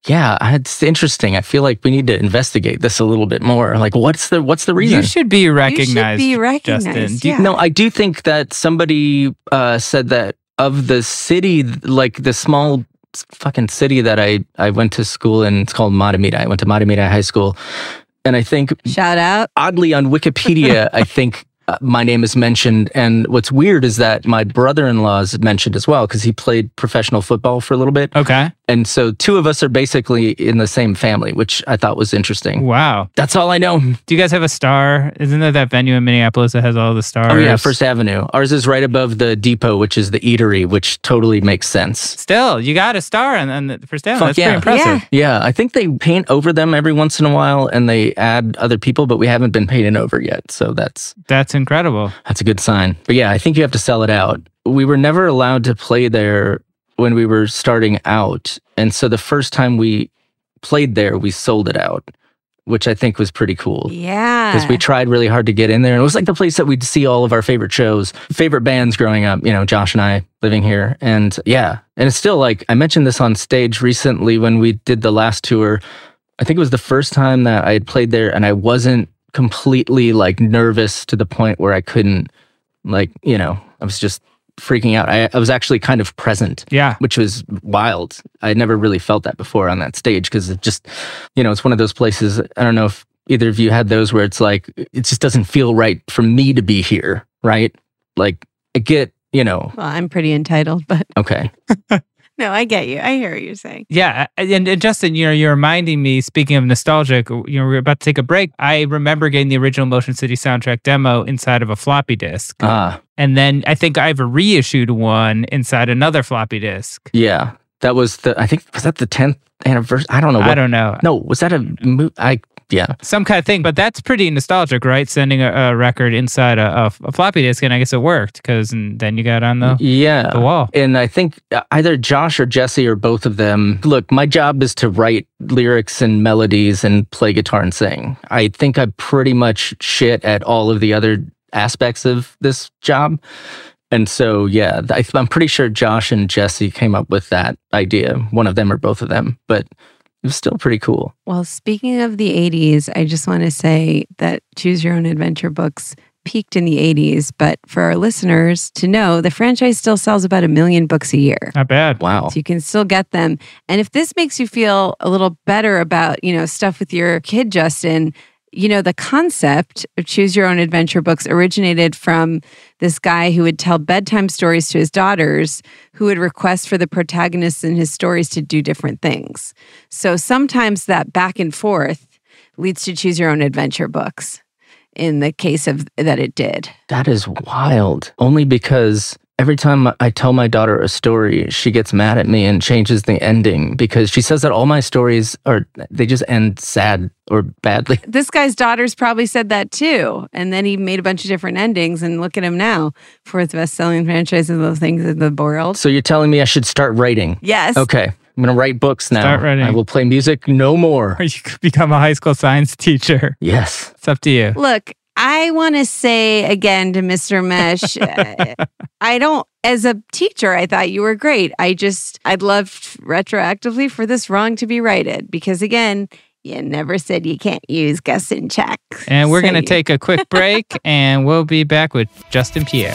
Yeah, it's interesting. I feel like we need to investigate this a little bit more. Like, what's the what's the reason? You should be recognized. be recognized, Justin. You- yeah. No, I do think that somebody uh, said that of the city, like the small fucking city that I, I went to school in, it's called Matamita. I went to Matamita High School. And I think, shout out. Oddly, on Wikipedia, I think Uh, my name is mentioned. And what's weird is that my brother in law is mentioned as well because he played professional football for a little bit. Okay. And so two of us are basically in the same family, which I thought was interesting. Wow. That's all I know. Do you guys have a star? Isn't there that venue in Minneapolis that has all the stars? Oh yeah, First Avenue. Ours is right above the depot, which is the eatery, which totally makes sense. Still, you got a star on, the first down. Fuck That's yeah. pretty impressive. Yeah, I think they paint over them every once in a while, and they add other people, but we haven't been painted over yet. So that's That's incredible. that's a good sign. But yeah, I think you have to sell it out. We were never allowed to play there when we were starting out, and so the first time we played there, we sold it out, which I think was pretty cool. Yeah. because we tried really hard to get in there. And it was like the place that we'd see all of our favorite shows, favorite bands growing up, you know, Josh and I living here. And yeah, and it's still like, I mentioned this on stage recently when we did the last tour. I think it was the first time that I had played there and I wasn't completely like nervous to the point where I couldn't, like, you know, I was just freaking out. I, I was actually kind of present. Yeah. Which was wild. I had never really felt that before on that stage because it just, you know, it's one of those places. I don't know if either of you had those where it's like, it just doesn't feel right for me to be here, right? Like, I get, you know, Well, I'm pretty entitled, but okay. no, I get you. I hear what you're saying. Yeah, and, and Justin, you know, you're reminding me. Speaking of nostalgic, you know, we're about to take a break. I remember getting the original Motion City soundtrack demo inside of a floppy disk, Ah, and then I think I've a reissued one inside another floppy disk. yeah. That was the, I think, was that the 10th anniversary? I don't know. I don't know. No, was that a, mo- I, yeah. Some kind of thing, but that's pretty nostalgic, right? Sending a, a record inside a, a, floppy disk, and I guess it worked because then you got on the yeah the wall. and i think uh, either josh or jesse or both of them look my job is to write lyrics and melodies and play guitar and sing i think i'm pretty much shit at all of the other aspects of this job and so yeah I, i'm pretty sure josh and jesse came up with that idea one of them or both of them but it was still pretty cool Well, speaking of the 80s, I just want to say that Choose Your Own Adventure books peaked in the 80s, but for our listeners to know, the franchise still sells about a million books a year. Not bad. Wow. So you can still get them. And if this makes you feel a little better about, you know, stuff with your kid, Justin, you know, the concept of choose your own adventure books originated from this guy who would tell bedtime stories to his daughters, who would request for the protagonists in his stories to do different things. So sometimes that back and forth leads to choose your own adventure books in the case of that it did. That is wild. Only because every time I tell my daughter a story, she gets mad at me and changes the ending because she says that all my stories are, they just end sad or badly. This guy's daughters probably said that too. And then he made a bunch of different endings. And look at him now, fourth best selling franchise of those things in the world. So you're telling me I should start writing? Yes. Okay. I'm going to write books now. Start writing. I will play music no more. Or you could become a high school science teacher. Yes. It's up to you. Look, I want to say again to Mr. Mesh, uh, I don't, as a teacher, I thought you were great. I just, I'd love retroactively for this wrong to be righted because again, you never said you can't use Gus and checks. And we're So going to you- take a quick break and we'll be back with Justin Pierre.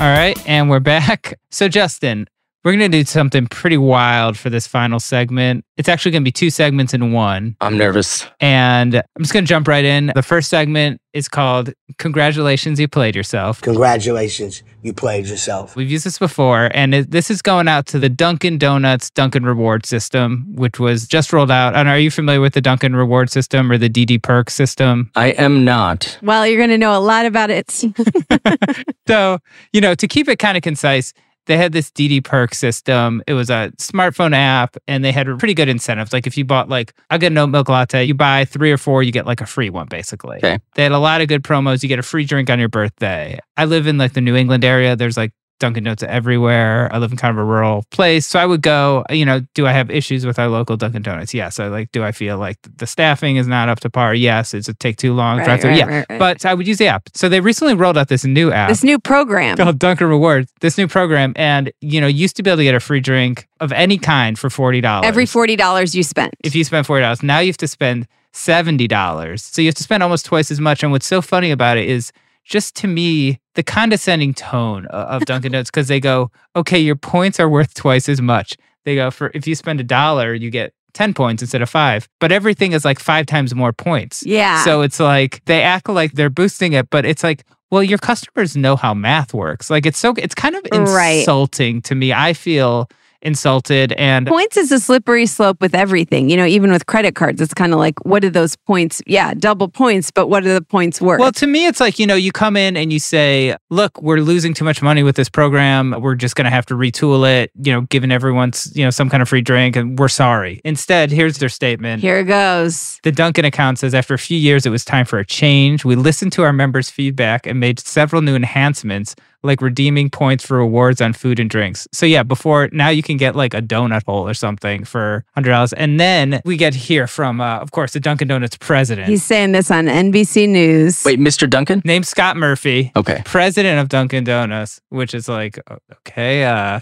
All right, and we're back. So, Justin, we're going to do something pretty wild for this final segment. It's actually going to be two segments in one. I'm nervous. And I'm just going to jump right in. The first segment is called Congratulations, You Played Yourself. Congratulations, you played yourself. We've used this before, and it, this is going out to the Dunkin' Donuts Dunkin' Reward System, which was just rolled out. And are you familiar with the Dunkin' Reward System or the DD Perk system? I am not. Well, you're going to know a lot about it. So, you know, to keep it kind of concise, they had this DD Perk system. It was a smartphone app, and they had pretty good incentives. Like if you bought like I get an oat milk latte, you buy three or four, you get like a free one, basically. Okay. They had a lot of good promos. You get a free drink on your birthday. I live in like the New England area. There's like Dunkin' Donuts everywhere. I live in kind of a rural place. So I would go, you know, do I have issues with our local Dunkin' Donuts? Yes. I like, do I feel like the staffing is not up to par? Yes. Does it take too long? Right, Drive through? right, yeah. right. But I would use the app. So they recently rolled out this new app this new program. called Dunkin' Rewards, this new program. And, you know, used to be able to get a free drink of any kind for $40. Every $40 you spent. if you spend $40. Now you have to spend $70. So you have to spend almost twice as much. And what's so funny about it is just to me, the condescending tone of Dunkin' Donuts, because they go, okay, your points are worth twice as much. They go, for if you spend a dollar, you get 10 points instead of five. But everything is like five times more points. Yeah. So it's like they act like they're boosting it, but it's like, well, your customers know how math works. Like it's so, it's kind of Right. insulting to me. I feel insulted and Points is a slippery slope with everything. You know, even with credit cards, it's kind of like, what are those points? Yeah, double points, but what are the points worth? Well, to me, it's like, you know, you come in and you say, look, we're losing too much money with this program. We're just going to have to retool it, you know, giving everyone's, you know, some kind of free drink and we're sorry. Instead, here's their statement. Here it goes. The Dunkin' account says after a few years, it was time for a change. We listened to our members' feedback and made several new enhancements, like redeeming points for rewards on food and drinks. So, yeah, before now you can get like a donut hole or something for $100. And then we get here from, uh, of course, the Dunkin' Donuts president. He's saying this on NBC News. Wait, Mr. Duncan? named Scott Murphy. Okay. President of Dunkin' Donuts, which is like, okay, uh,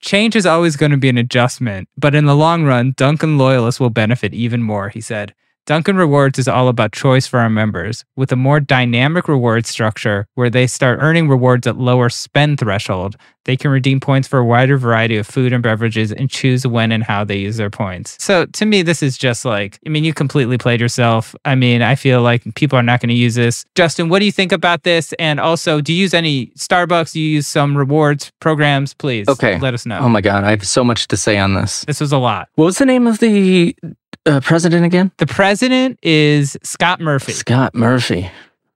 change is always going to be an adjustment, but in the long run, Dunkin' loyalists will benefit even more, he said. Dunkin' Rewards is all about choice for our members, with a more dynamic reward structure where they start earning rewards at lower spend threshold. They can redeem points for a wider variety of food and beverages and choose when and how they use their points. So to me, this is just like, I mean, you completely played yourself. I mean, I feel like people are not going to use this. Justin, what do you think about this? And also, do you use any Starbucks? Do you use some rewards programs? Please Okay. let us know. Oh my God, I have so much to say on this. This was a lot. What was the name of the uh, president again? The president is Scott Murphy. Scott Murphy.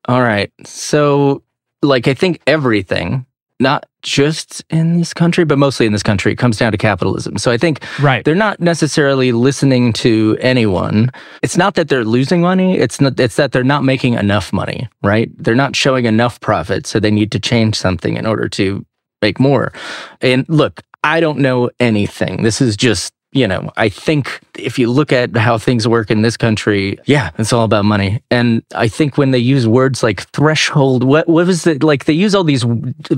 All right. So, like, I think everything, not just in this country, but mostly in this country, comes down to capitalism. So I think right. they're not necessarily listening to anyone. It's not that they're losing money. It's not. It's that they're not making enough money. Right. They're not showing enough profit, so they need to change something in order to make more. And look, I don't know anything. This is just you know, I think if you look at how things work in this country, yeah, it's all about money. And I think when they use words like threshold, what what was it like? They use all these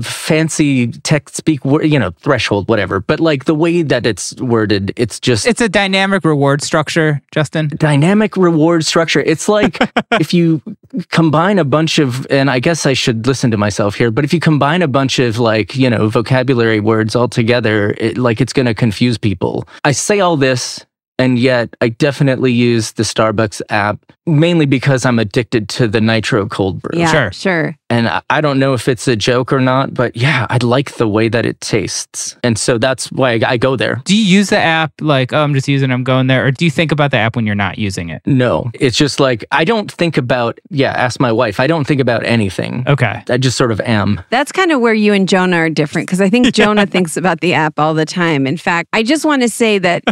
fancy tech speak, you know, threshold, whatever. But like the way that it's worded, it's just it's a dynamic reward structure, Justin. Dynamic reward structure. It's like if you combine a bunch of, and I guess I should listen to myself here, but if you combine a bunch of like you know vocabulary words all together, it, like it's going to confuse people. I say all this, and yet I definitely use the Starbucks app mainly because I'm addicted to the nitro cold brew. Yeah, sure. sure. And I- I don't know if it's a joke or not, but yeah, I like the way that it tastes. And so that's why I, I go there. Do you use the app like, oh, I'm just using it, I'm going there? Or do you think about the app when you're not using it? No, it's just like I don't think about, yeah, ask my wife. I don't think about anything. Okay. I just sort of am. That's kind of where you and Jonah are different because I think Jonah thinks about the app all the time. In fact, I just want to say that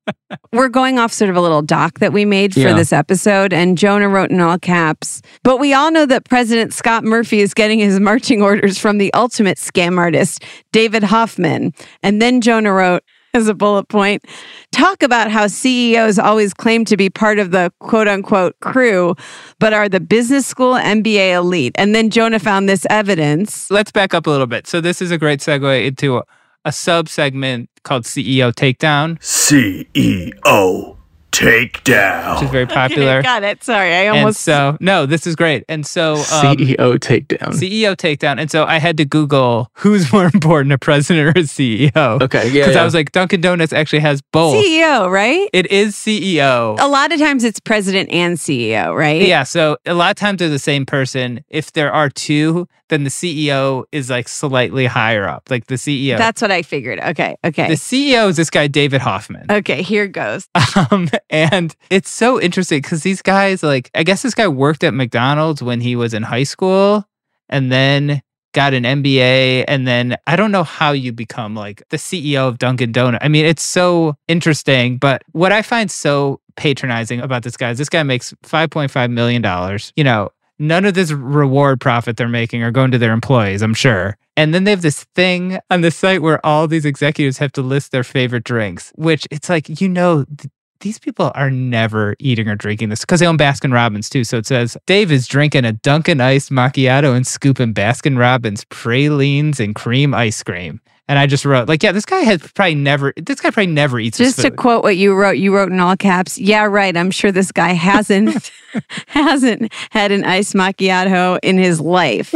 we're going off sort of a little doc that we made for Yeah. this episode, and Jonah wrote in all caps. But we all know that President Scott Murphy is getting his marching orders from the ultimate scam artist, David Hoffman. And then Jonah wrote, as a bullet point, talk about how CEOs always claim to be part of the quote unquote crew, but are the business school MBA elite. And then Jonah found this evidence. Let's back up a little bit. So this is a great segue into a, a sub segment called CEO Takedown, CEO Takedown. which is very popular. Okay, got it. Sorry, I and almost. so no, this is great. And so um, CEO takedown. CEO takedown. And so I had to Google who's more important, a president or a CEO. Okay, yeah, Because yeah. I was like, Dunkin' Donuts actually has both. CEO, right? It is CEO. A lot of times it's president and CEO, right? Yeah, so a lot of times they're the same person. If there are two, then the CEO is like slightly higher up, like the CEO. That's what I figured. Okay, okay. the CEO is this guy David Hoffman. okay, here goes. Um, and it's so interesting because these guys, like, I guess this guy worked at McDonald's when he was in high school, and then got an MBA, and then I don't know how you become like the CEO of Dunkin' Donut. I mean, it's so interesting. But what I find so patronizing about this guy is this guy makes five point five million dollars. You know, none of this reward profit they're making are going to their employees, I'm sure. And then they have this thing on the site where all these executives have to list their favorite drinks, which it's like, you know, these people are never eating or drinking this because they own Baskin Robbins too. So it says Dave is drinking a Dunkin' Ice macchiato and scooping Baskin Robbins pralines and cream ice cream. And I just wrote, like, yeah, this guy has probably never, this guy probably never eats his Just to quote what you wrote, you wrote in all caps, yeah, right. I'm sure this guy hasn't hasn't had an iced macchiato in his life.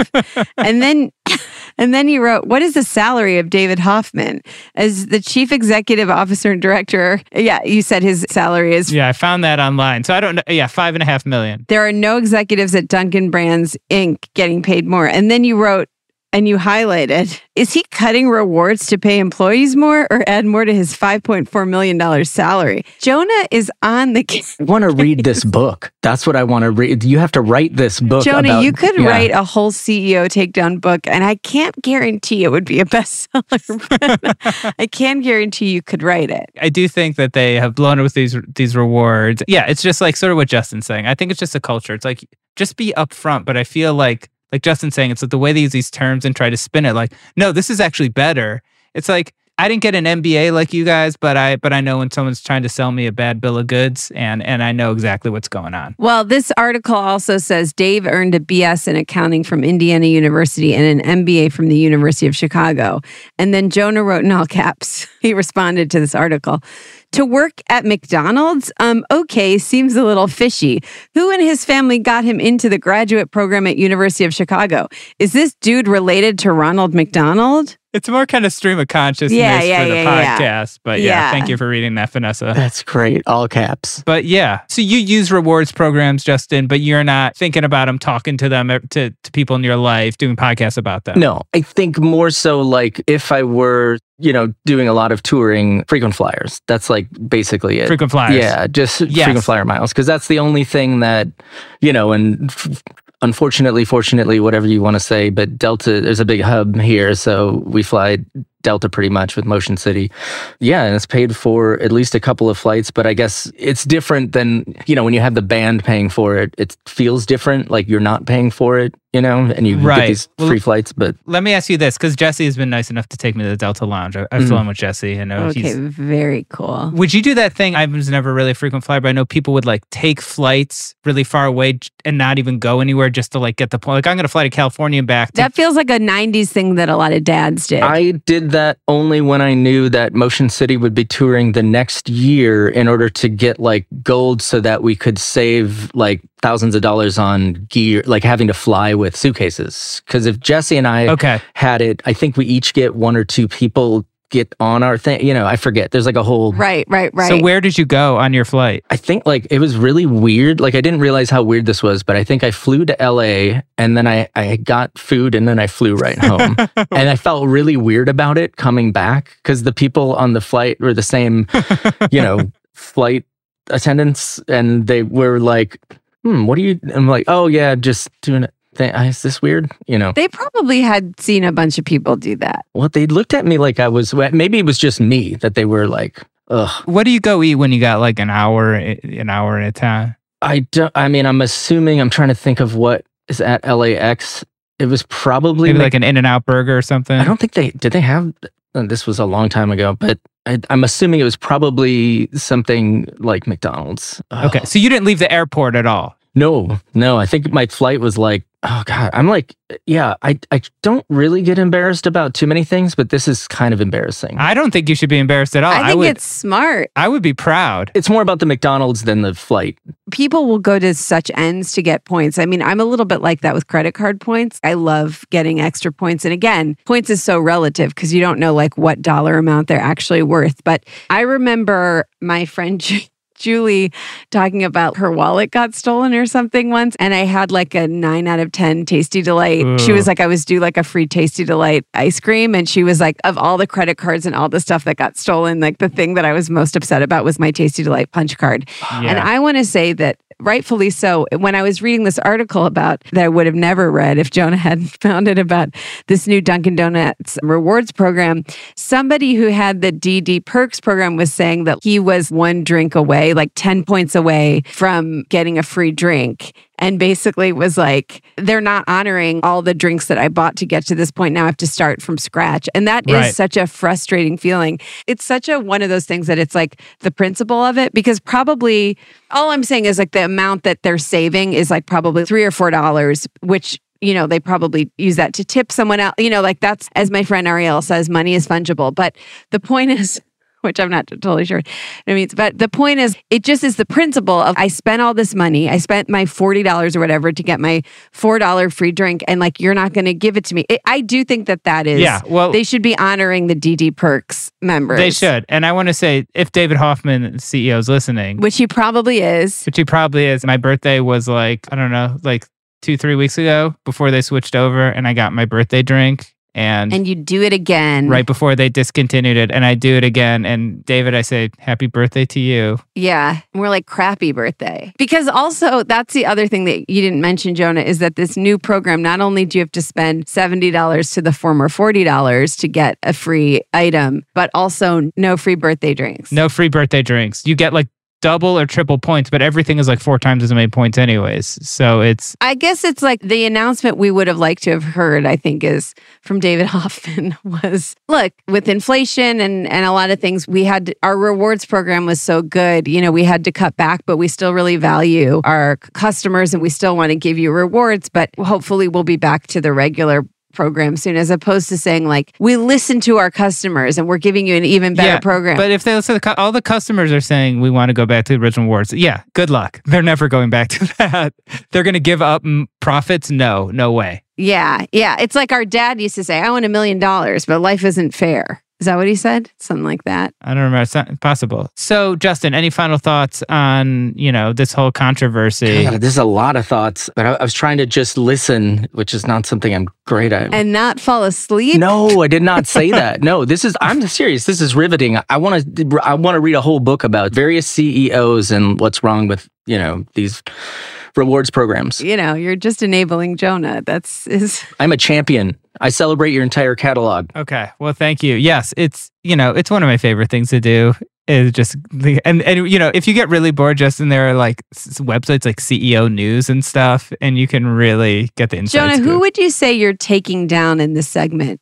and then and then you wrote, what is the salary of David Hoffman? As the chief executive officer and director, yeah, you said his salary is yeah, I found that online. So I don't know. Yeah, five and a half million. there are no executives at Dunkin' Brands Inc. getting paid more. And then you wrote and you highlighted, is he cutting rewards to pay employees more or add more to his $5.4 million salary? Jonah is on the I want to read this book. That's what I want to read. You have to write this book. Jonah, about- you could yeah. write a whole CEO takedown book, and I can't guarantee it would be a bestseller. I can guarantee you could write it. I do think that they have blown it with these these rewards. Yeah, it's just like sort of what Justin's saying. I think it's just a culture. It's like just be upfront, but I feel like like Justin's saying, it's like the way they use these terms and try to spin it like, no, this is actually better. It's like I didn't get an MBA like you guys, but I but I know when someone's trying to sell me a bad bill of goods and and I know exactly what's going on. Well, this article also says Dave earned a BS in accounting from Indiana University and an MBA from the University of Chicago. And then Jonah wrote in all caps, he responded to this article. To work at McDonald's? Um, okay, seems a little fishy. Who in his family got him into the graduate program at University of Chicago? Is this dude related to Ronald McDonald? It's more kind of stream of consciousness Yeah, yeah, for the yeah, yeah. podcast. But yeah, Yeah. thank you for reading that, Vanessa. That's great. All caps. But yeah, so you use rewards programs, Justin, but you're not thinking about them, talking to them, eh, to, to people in your life, doing podcasts about them. No, I think more so like if I were, you know, doing a lot of touring, frequent flyers. That's like basically it. Frequent flyers. Yeah, just Yes. frequent flyer miles because that's the only thing that, you know, and f- unfortunately, fortunately, whatever you want to say, but Delta, there's a big hub here, so we fly Delta pretty much with Motion City. Yeah, and it's paid for at least a couple of flights, but I guess it's different than, you know, when you have the band paying for it, it feels different like you're not paying for it, you know, and you Right. get these Well, free flights, but Let me ask you this, because Jesse has been nice enough to take me to the Delta Lounge. I- I've Mhm. flown with Jesse. I know Okay, he's. very cool. Would you do that thing? I was never really a frequent flyer, but I know people would like take flights really far away and not even go anywhere just to like get the point. Like I'm going to fly to California and back. To, That feels like a 90s thing that a lot of dads did. I did that only when I knew that Motion City would be touring the next year in order to get like gold so that we could save like thousands of dollars on gear, like having to fly with suitcases. Because if Jesse and I Okay. had it, I think we each get one or two people get on our thing. You know, I forget. There's like a whole. Right, right, right. So where did you go on your flight? I think like it was really weird. Like I didn't realize how weird this was, but I think I flew to LA and then I, I got food and then I flew right home. and I felt really weird about it coming back because the people on the flight were the same, you know, flight attendants and they were like, hmm, what are you? I'm like, oh yeah, just doing it. Thing. Is this weird? You know, They probably had seen a bunch of people do that. well, they looked at me like I was, maybe it was just me that they were like, ugh. What do you go eat when you got like an hour, an hour at a time? I don't. I mean, I'm assuming. I'm trying to think of what is at LAX. It was probably Maybe like an In and Out burger or something. I don't think they did. They have. uh, This was a long time ago, but I, I'm assuming it was probably something like McDonald's. Okay, so you didn't leave the airport at all. No, no. I think my flight was like, oh god. I'm like, yeah. I I don't really get embarrassed about too many things, but this is kind of embarrassing. I don't think you should be embarrassed at all. I think would. it's smart. I would be proud. It's more about the McDonald's than the flight. People will go to such ends to get points. I mean, I'm a little bit like that with credit card points. I love getting extra points. And again, points is so relative because you don't know like what dollar amount they're actually worth. But I remember my friend Ju- Julie talking about her wallet got stolen or something once. And I had like a nine out of 10 Tasti D-Lite. She was like, I was due like a free Tasti D-Lite ice cream. And she was like, of all the credit cards and all the stuff that got stolen, like the thing that I was most upset about was my Tasti D-Lite punch card. And I want to say that rightfully so. When I was reading this article about that I would have never read if Jonah hadn't found it about this new Dunkin' Donuts rewards program, somebody who had the DD Perks program was saying that he was one drink away, like 10 points away from getting a free drink. And basically was like, they're not honoring all the drinks that I bought to get to this point. Now I have to start from scratch. And that is Right. such a frustrating feeling. It's such a one of those things that it's like the principle of it because probably all I'm saying is like the amount that they're saving is like probably three or four dollars, which you know they probably use that to tip someone else. You know, like that's as my friend Ariel says, money is fungible. But the point is. Which I'm not totally sure what it means. But the point is, it just is the principle of I spent all this money. I spent my $40 or whatever to get my $4 free drink. And like, you're not going to give it to me. It, I do think that that is, Yeah, well- they should be honoring the DD Perks members. They should. And I want to say, if David Hoffman, CEO, is listening, Which he probably is. which he probably is, my birthday was like, I don't know, like two, three weeks ago before they switched over, and I got my birthday drink. And, And you do it again. right before they discontinued it, and I do it again. And David, I say, Happy birthday to you. Yeah, more like crappy birthday. Because also, that's the other thing that you didn't mention, Jonah, is that this new program, not only do you have to spend $70 to the former $40 to get a free item, but also no free birthday drinks. No free birthday drinks. You get like double or triple points, but everything is like four times as many points, anyways. So it's I guess it's like the announcement we would have liked to have heard, I think, is from David Hoffman was look, with inflation and, and a lot of things, we had our rewards program was so good. You know, we had to cut back, but we still really value our customers and we still want to give you rewards. But hopefully we'll be back to the regular program soon, as opposed to saying like, we listen to our customers and we're giving you an even better program. But if they listen, to the, all the customers are saying we want to go back to the original awards. Yeah, good luck. They're never going back to that. They're going to give up profits. No, no way. yeah, yeah. It's like our dad used to say, I want a million dollars, but life isn't fair. Is that what he said? Something like that. I don't remember. It's not possible. So, Justin, any final thoughts on you know this whole controversy? God, there's a lot of thoughts, but I, I was trying to just listen, which is not something I'm great at. And not fall asleep. No, I did not say that. No, this is I'm serious. This is riveting. I want to I want to read a whole book about various CEOs and what's wrong with, you know, these rewards programs. You know, you're just enabling Jonah. That's is I'm a champion. I celebrate your entire catalog. Okay. Well, thank you. Yes, it's you know it's one of my favorite things to do. Is just and and you know if you get really bored, Justin, there are like s- websites like CEO News and stuff, and you can really get the insights. Jonah, who would you say you're taking down in this segment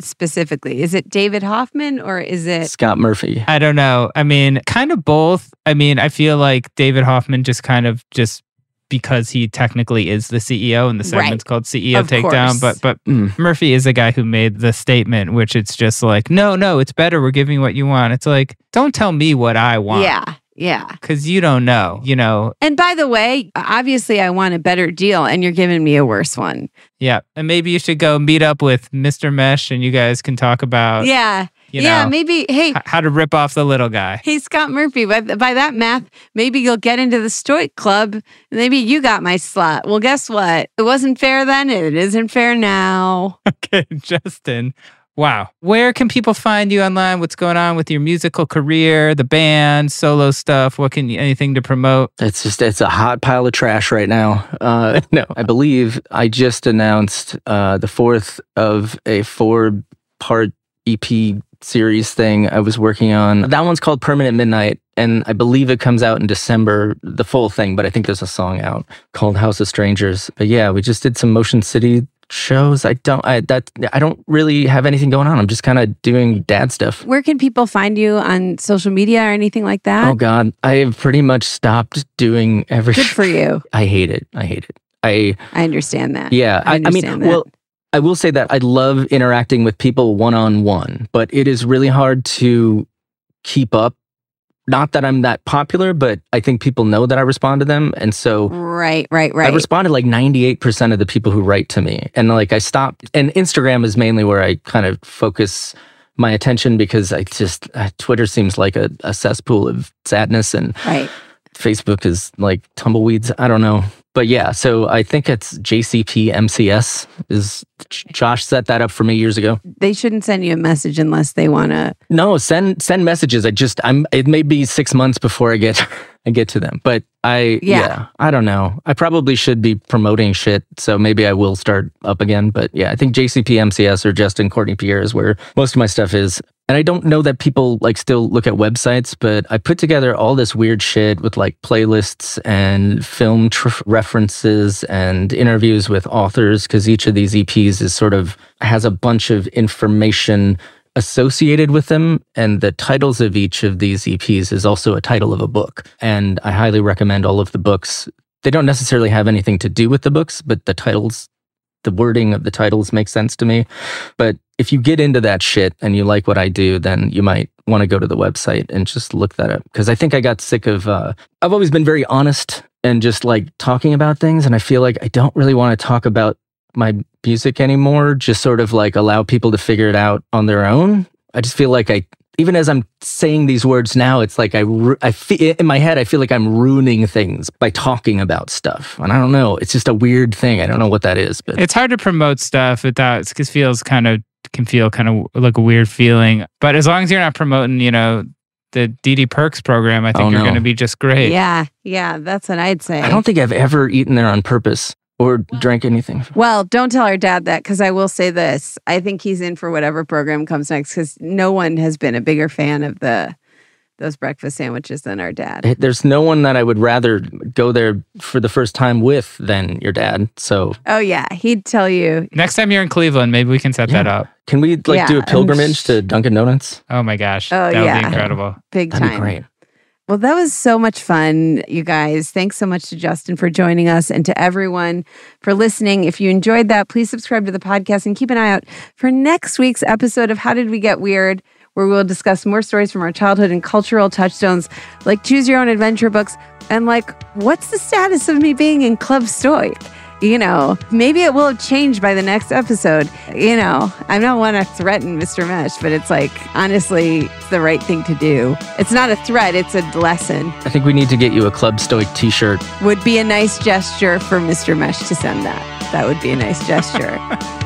specifically? Is it David Hoffman or is it Scott Murphy. I don't know. I mean, kind of both. I mean, I feel like David Hoffman just kind of just because he technically is the CEO and the Right. segment's called CEO Of Takedown, course. but but hmm. Murphy is the guy who made the statement, which it's just like, no, no, it's better. We're giving you what you want. It's like, don't tell me what I want. Yeah, yeah. Because you don't know, you know. And by the way, obviously I want a better deal and you're giving me a worse one. Yeah. And maybe you should go meet up with Mr. Mesh and you guys can talk about yeah. You yeah, know, maybe hey, h- how to rip off the little guy. Hey, Scott Murphy, by, by that math, maybe you'll get into the Stoic Club. Maybe you got my slot. Well, guess what? It wasn't fair then. It isn't fair now. Okay, Justin. Wow. Where can people find you online? What's going on with your musical career, the band, solo stuff? What can you, anything to promote? It's just it's a hot pile of trash right now. Uh, no, I believe I just announced uh, the fourth of a four part EP series thing I was working on. That one's called Permanent Midnight, and I believe it comes out in December, the full thing. But I think there's a song out called House of Strangers. But yeah, we just did some Motion City shows. I don't I that I don't really have anything going on. I'm just kind of doing dad stuff. Where can people find you on social media or anything like that? Oh God, I have pretty much stopped doing everything. Good for you. I hate it. I hate it. I I understand that. yeah. I I, I mean, that. well, I will say that I love interacting with people one on one, but it is really hard to keep up. Not that I'm that popular, but I think people know that I respond to them, and so Right, right, right. I responded like 98% of the people who write to me. And like I stopped, and Instagram is mainly where I kind of focus my attention because I just, uh, Twitter seems like a, a cesspool of sadness and right. Facebook is like tumbleweeds. I don't know. But yeah, so I think it's JCP MCS is Josh set that up for me years ago. They shouldn't send you a message unless they want to. No, send send messages. I just I'm it may be 6 months before I get I get to them. But I Yeah. yeah. I don't know. I probably should be promoting shit, so maybe I will start up again, but yeah, I think JCP MCS or Justin Courtney Pierre is where most of my stuff is. And I don't know that people like still look at websites, but I put together all this weird shit with like playlists and film tr- references and interviews with authors because each of these EPs is sort of has a bunch of information associated with them and the titles of each of these EPs is also a title of a book. And I highly recommend all of the books. They don't necessarily have anything to do with the books but the titles the wording of the titles makes sense to me. But if you get into that shit and you like what I do then you might want to go to the website and just look that up. Because I think I got sick of uh, I've always been very honest and just like talking about things and I feel like I don't really want to talk about my music anymore just sort of like allow people to figure it out on their own. I just feel like i even as i'm saying these words now it's like i i feel in my head i feel like i'm ruining things by talking about stuff. And i don't know. It's just a weird thing. I don't know what that is but It's hard to promote stuff without it feels kind of can feel kind of like a weird feeling. But as long as you're not promoting, you know, the DD Perks program, I think Oh, you're going to be just great. Yeah, yeah, that's what I'd say. i don't think i've ever eaten there on purpose or drank anything Well, don't tell our dad that because I will say this. I think he's in for whatever program comes next because no one has been a bigger fan of the those breakfast sandwiches than our dad. Eh, there's no one that i would rather go there for the first time with than your dad so Oh yeah, he'd tell you. Next time you're in Cleveland, maybe we can set that up. can we like do a pilgrimage to dunkin' donuts Oh my gosh. Oh, that would yeah. be incredible. Big That'd time. be great Well, that was so much fun, you guys. Thanks so much to Justin for joining us and to everyone for listening. If you enjoyed that, please subscribe to the podcast and keep an eye out for next week's episode of How Did We Get Weird, where we'll discuss more stories from our childhood and cultural touchstones like choose your own adventure books and like what's the status of me being in Club Stoic? You know, maybe it will have changed by the next episode. You know, I don't want to threaten Mr. Mesh, but it's like, honestly, it's the right thing to do. It's not a threat, it's a lesson. i think we need to get you a club stoic t-shirt Would be a nice gesture for Mr. Mesh to send that. That would be a nice gesture.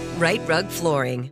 Rite Rug Flooring.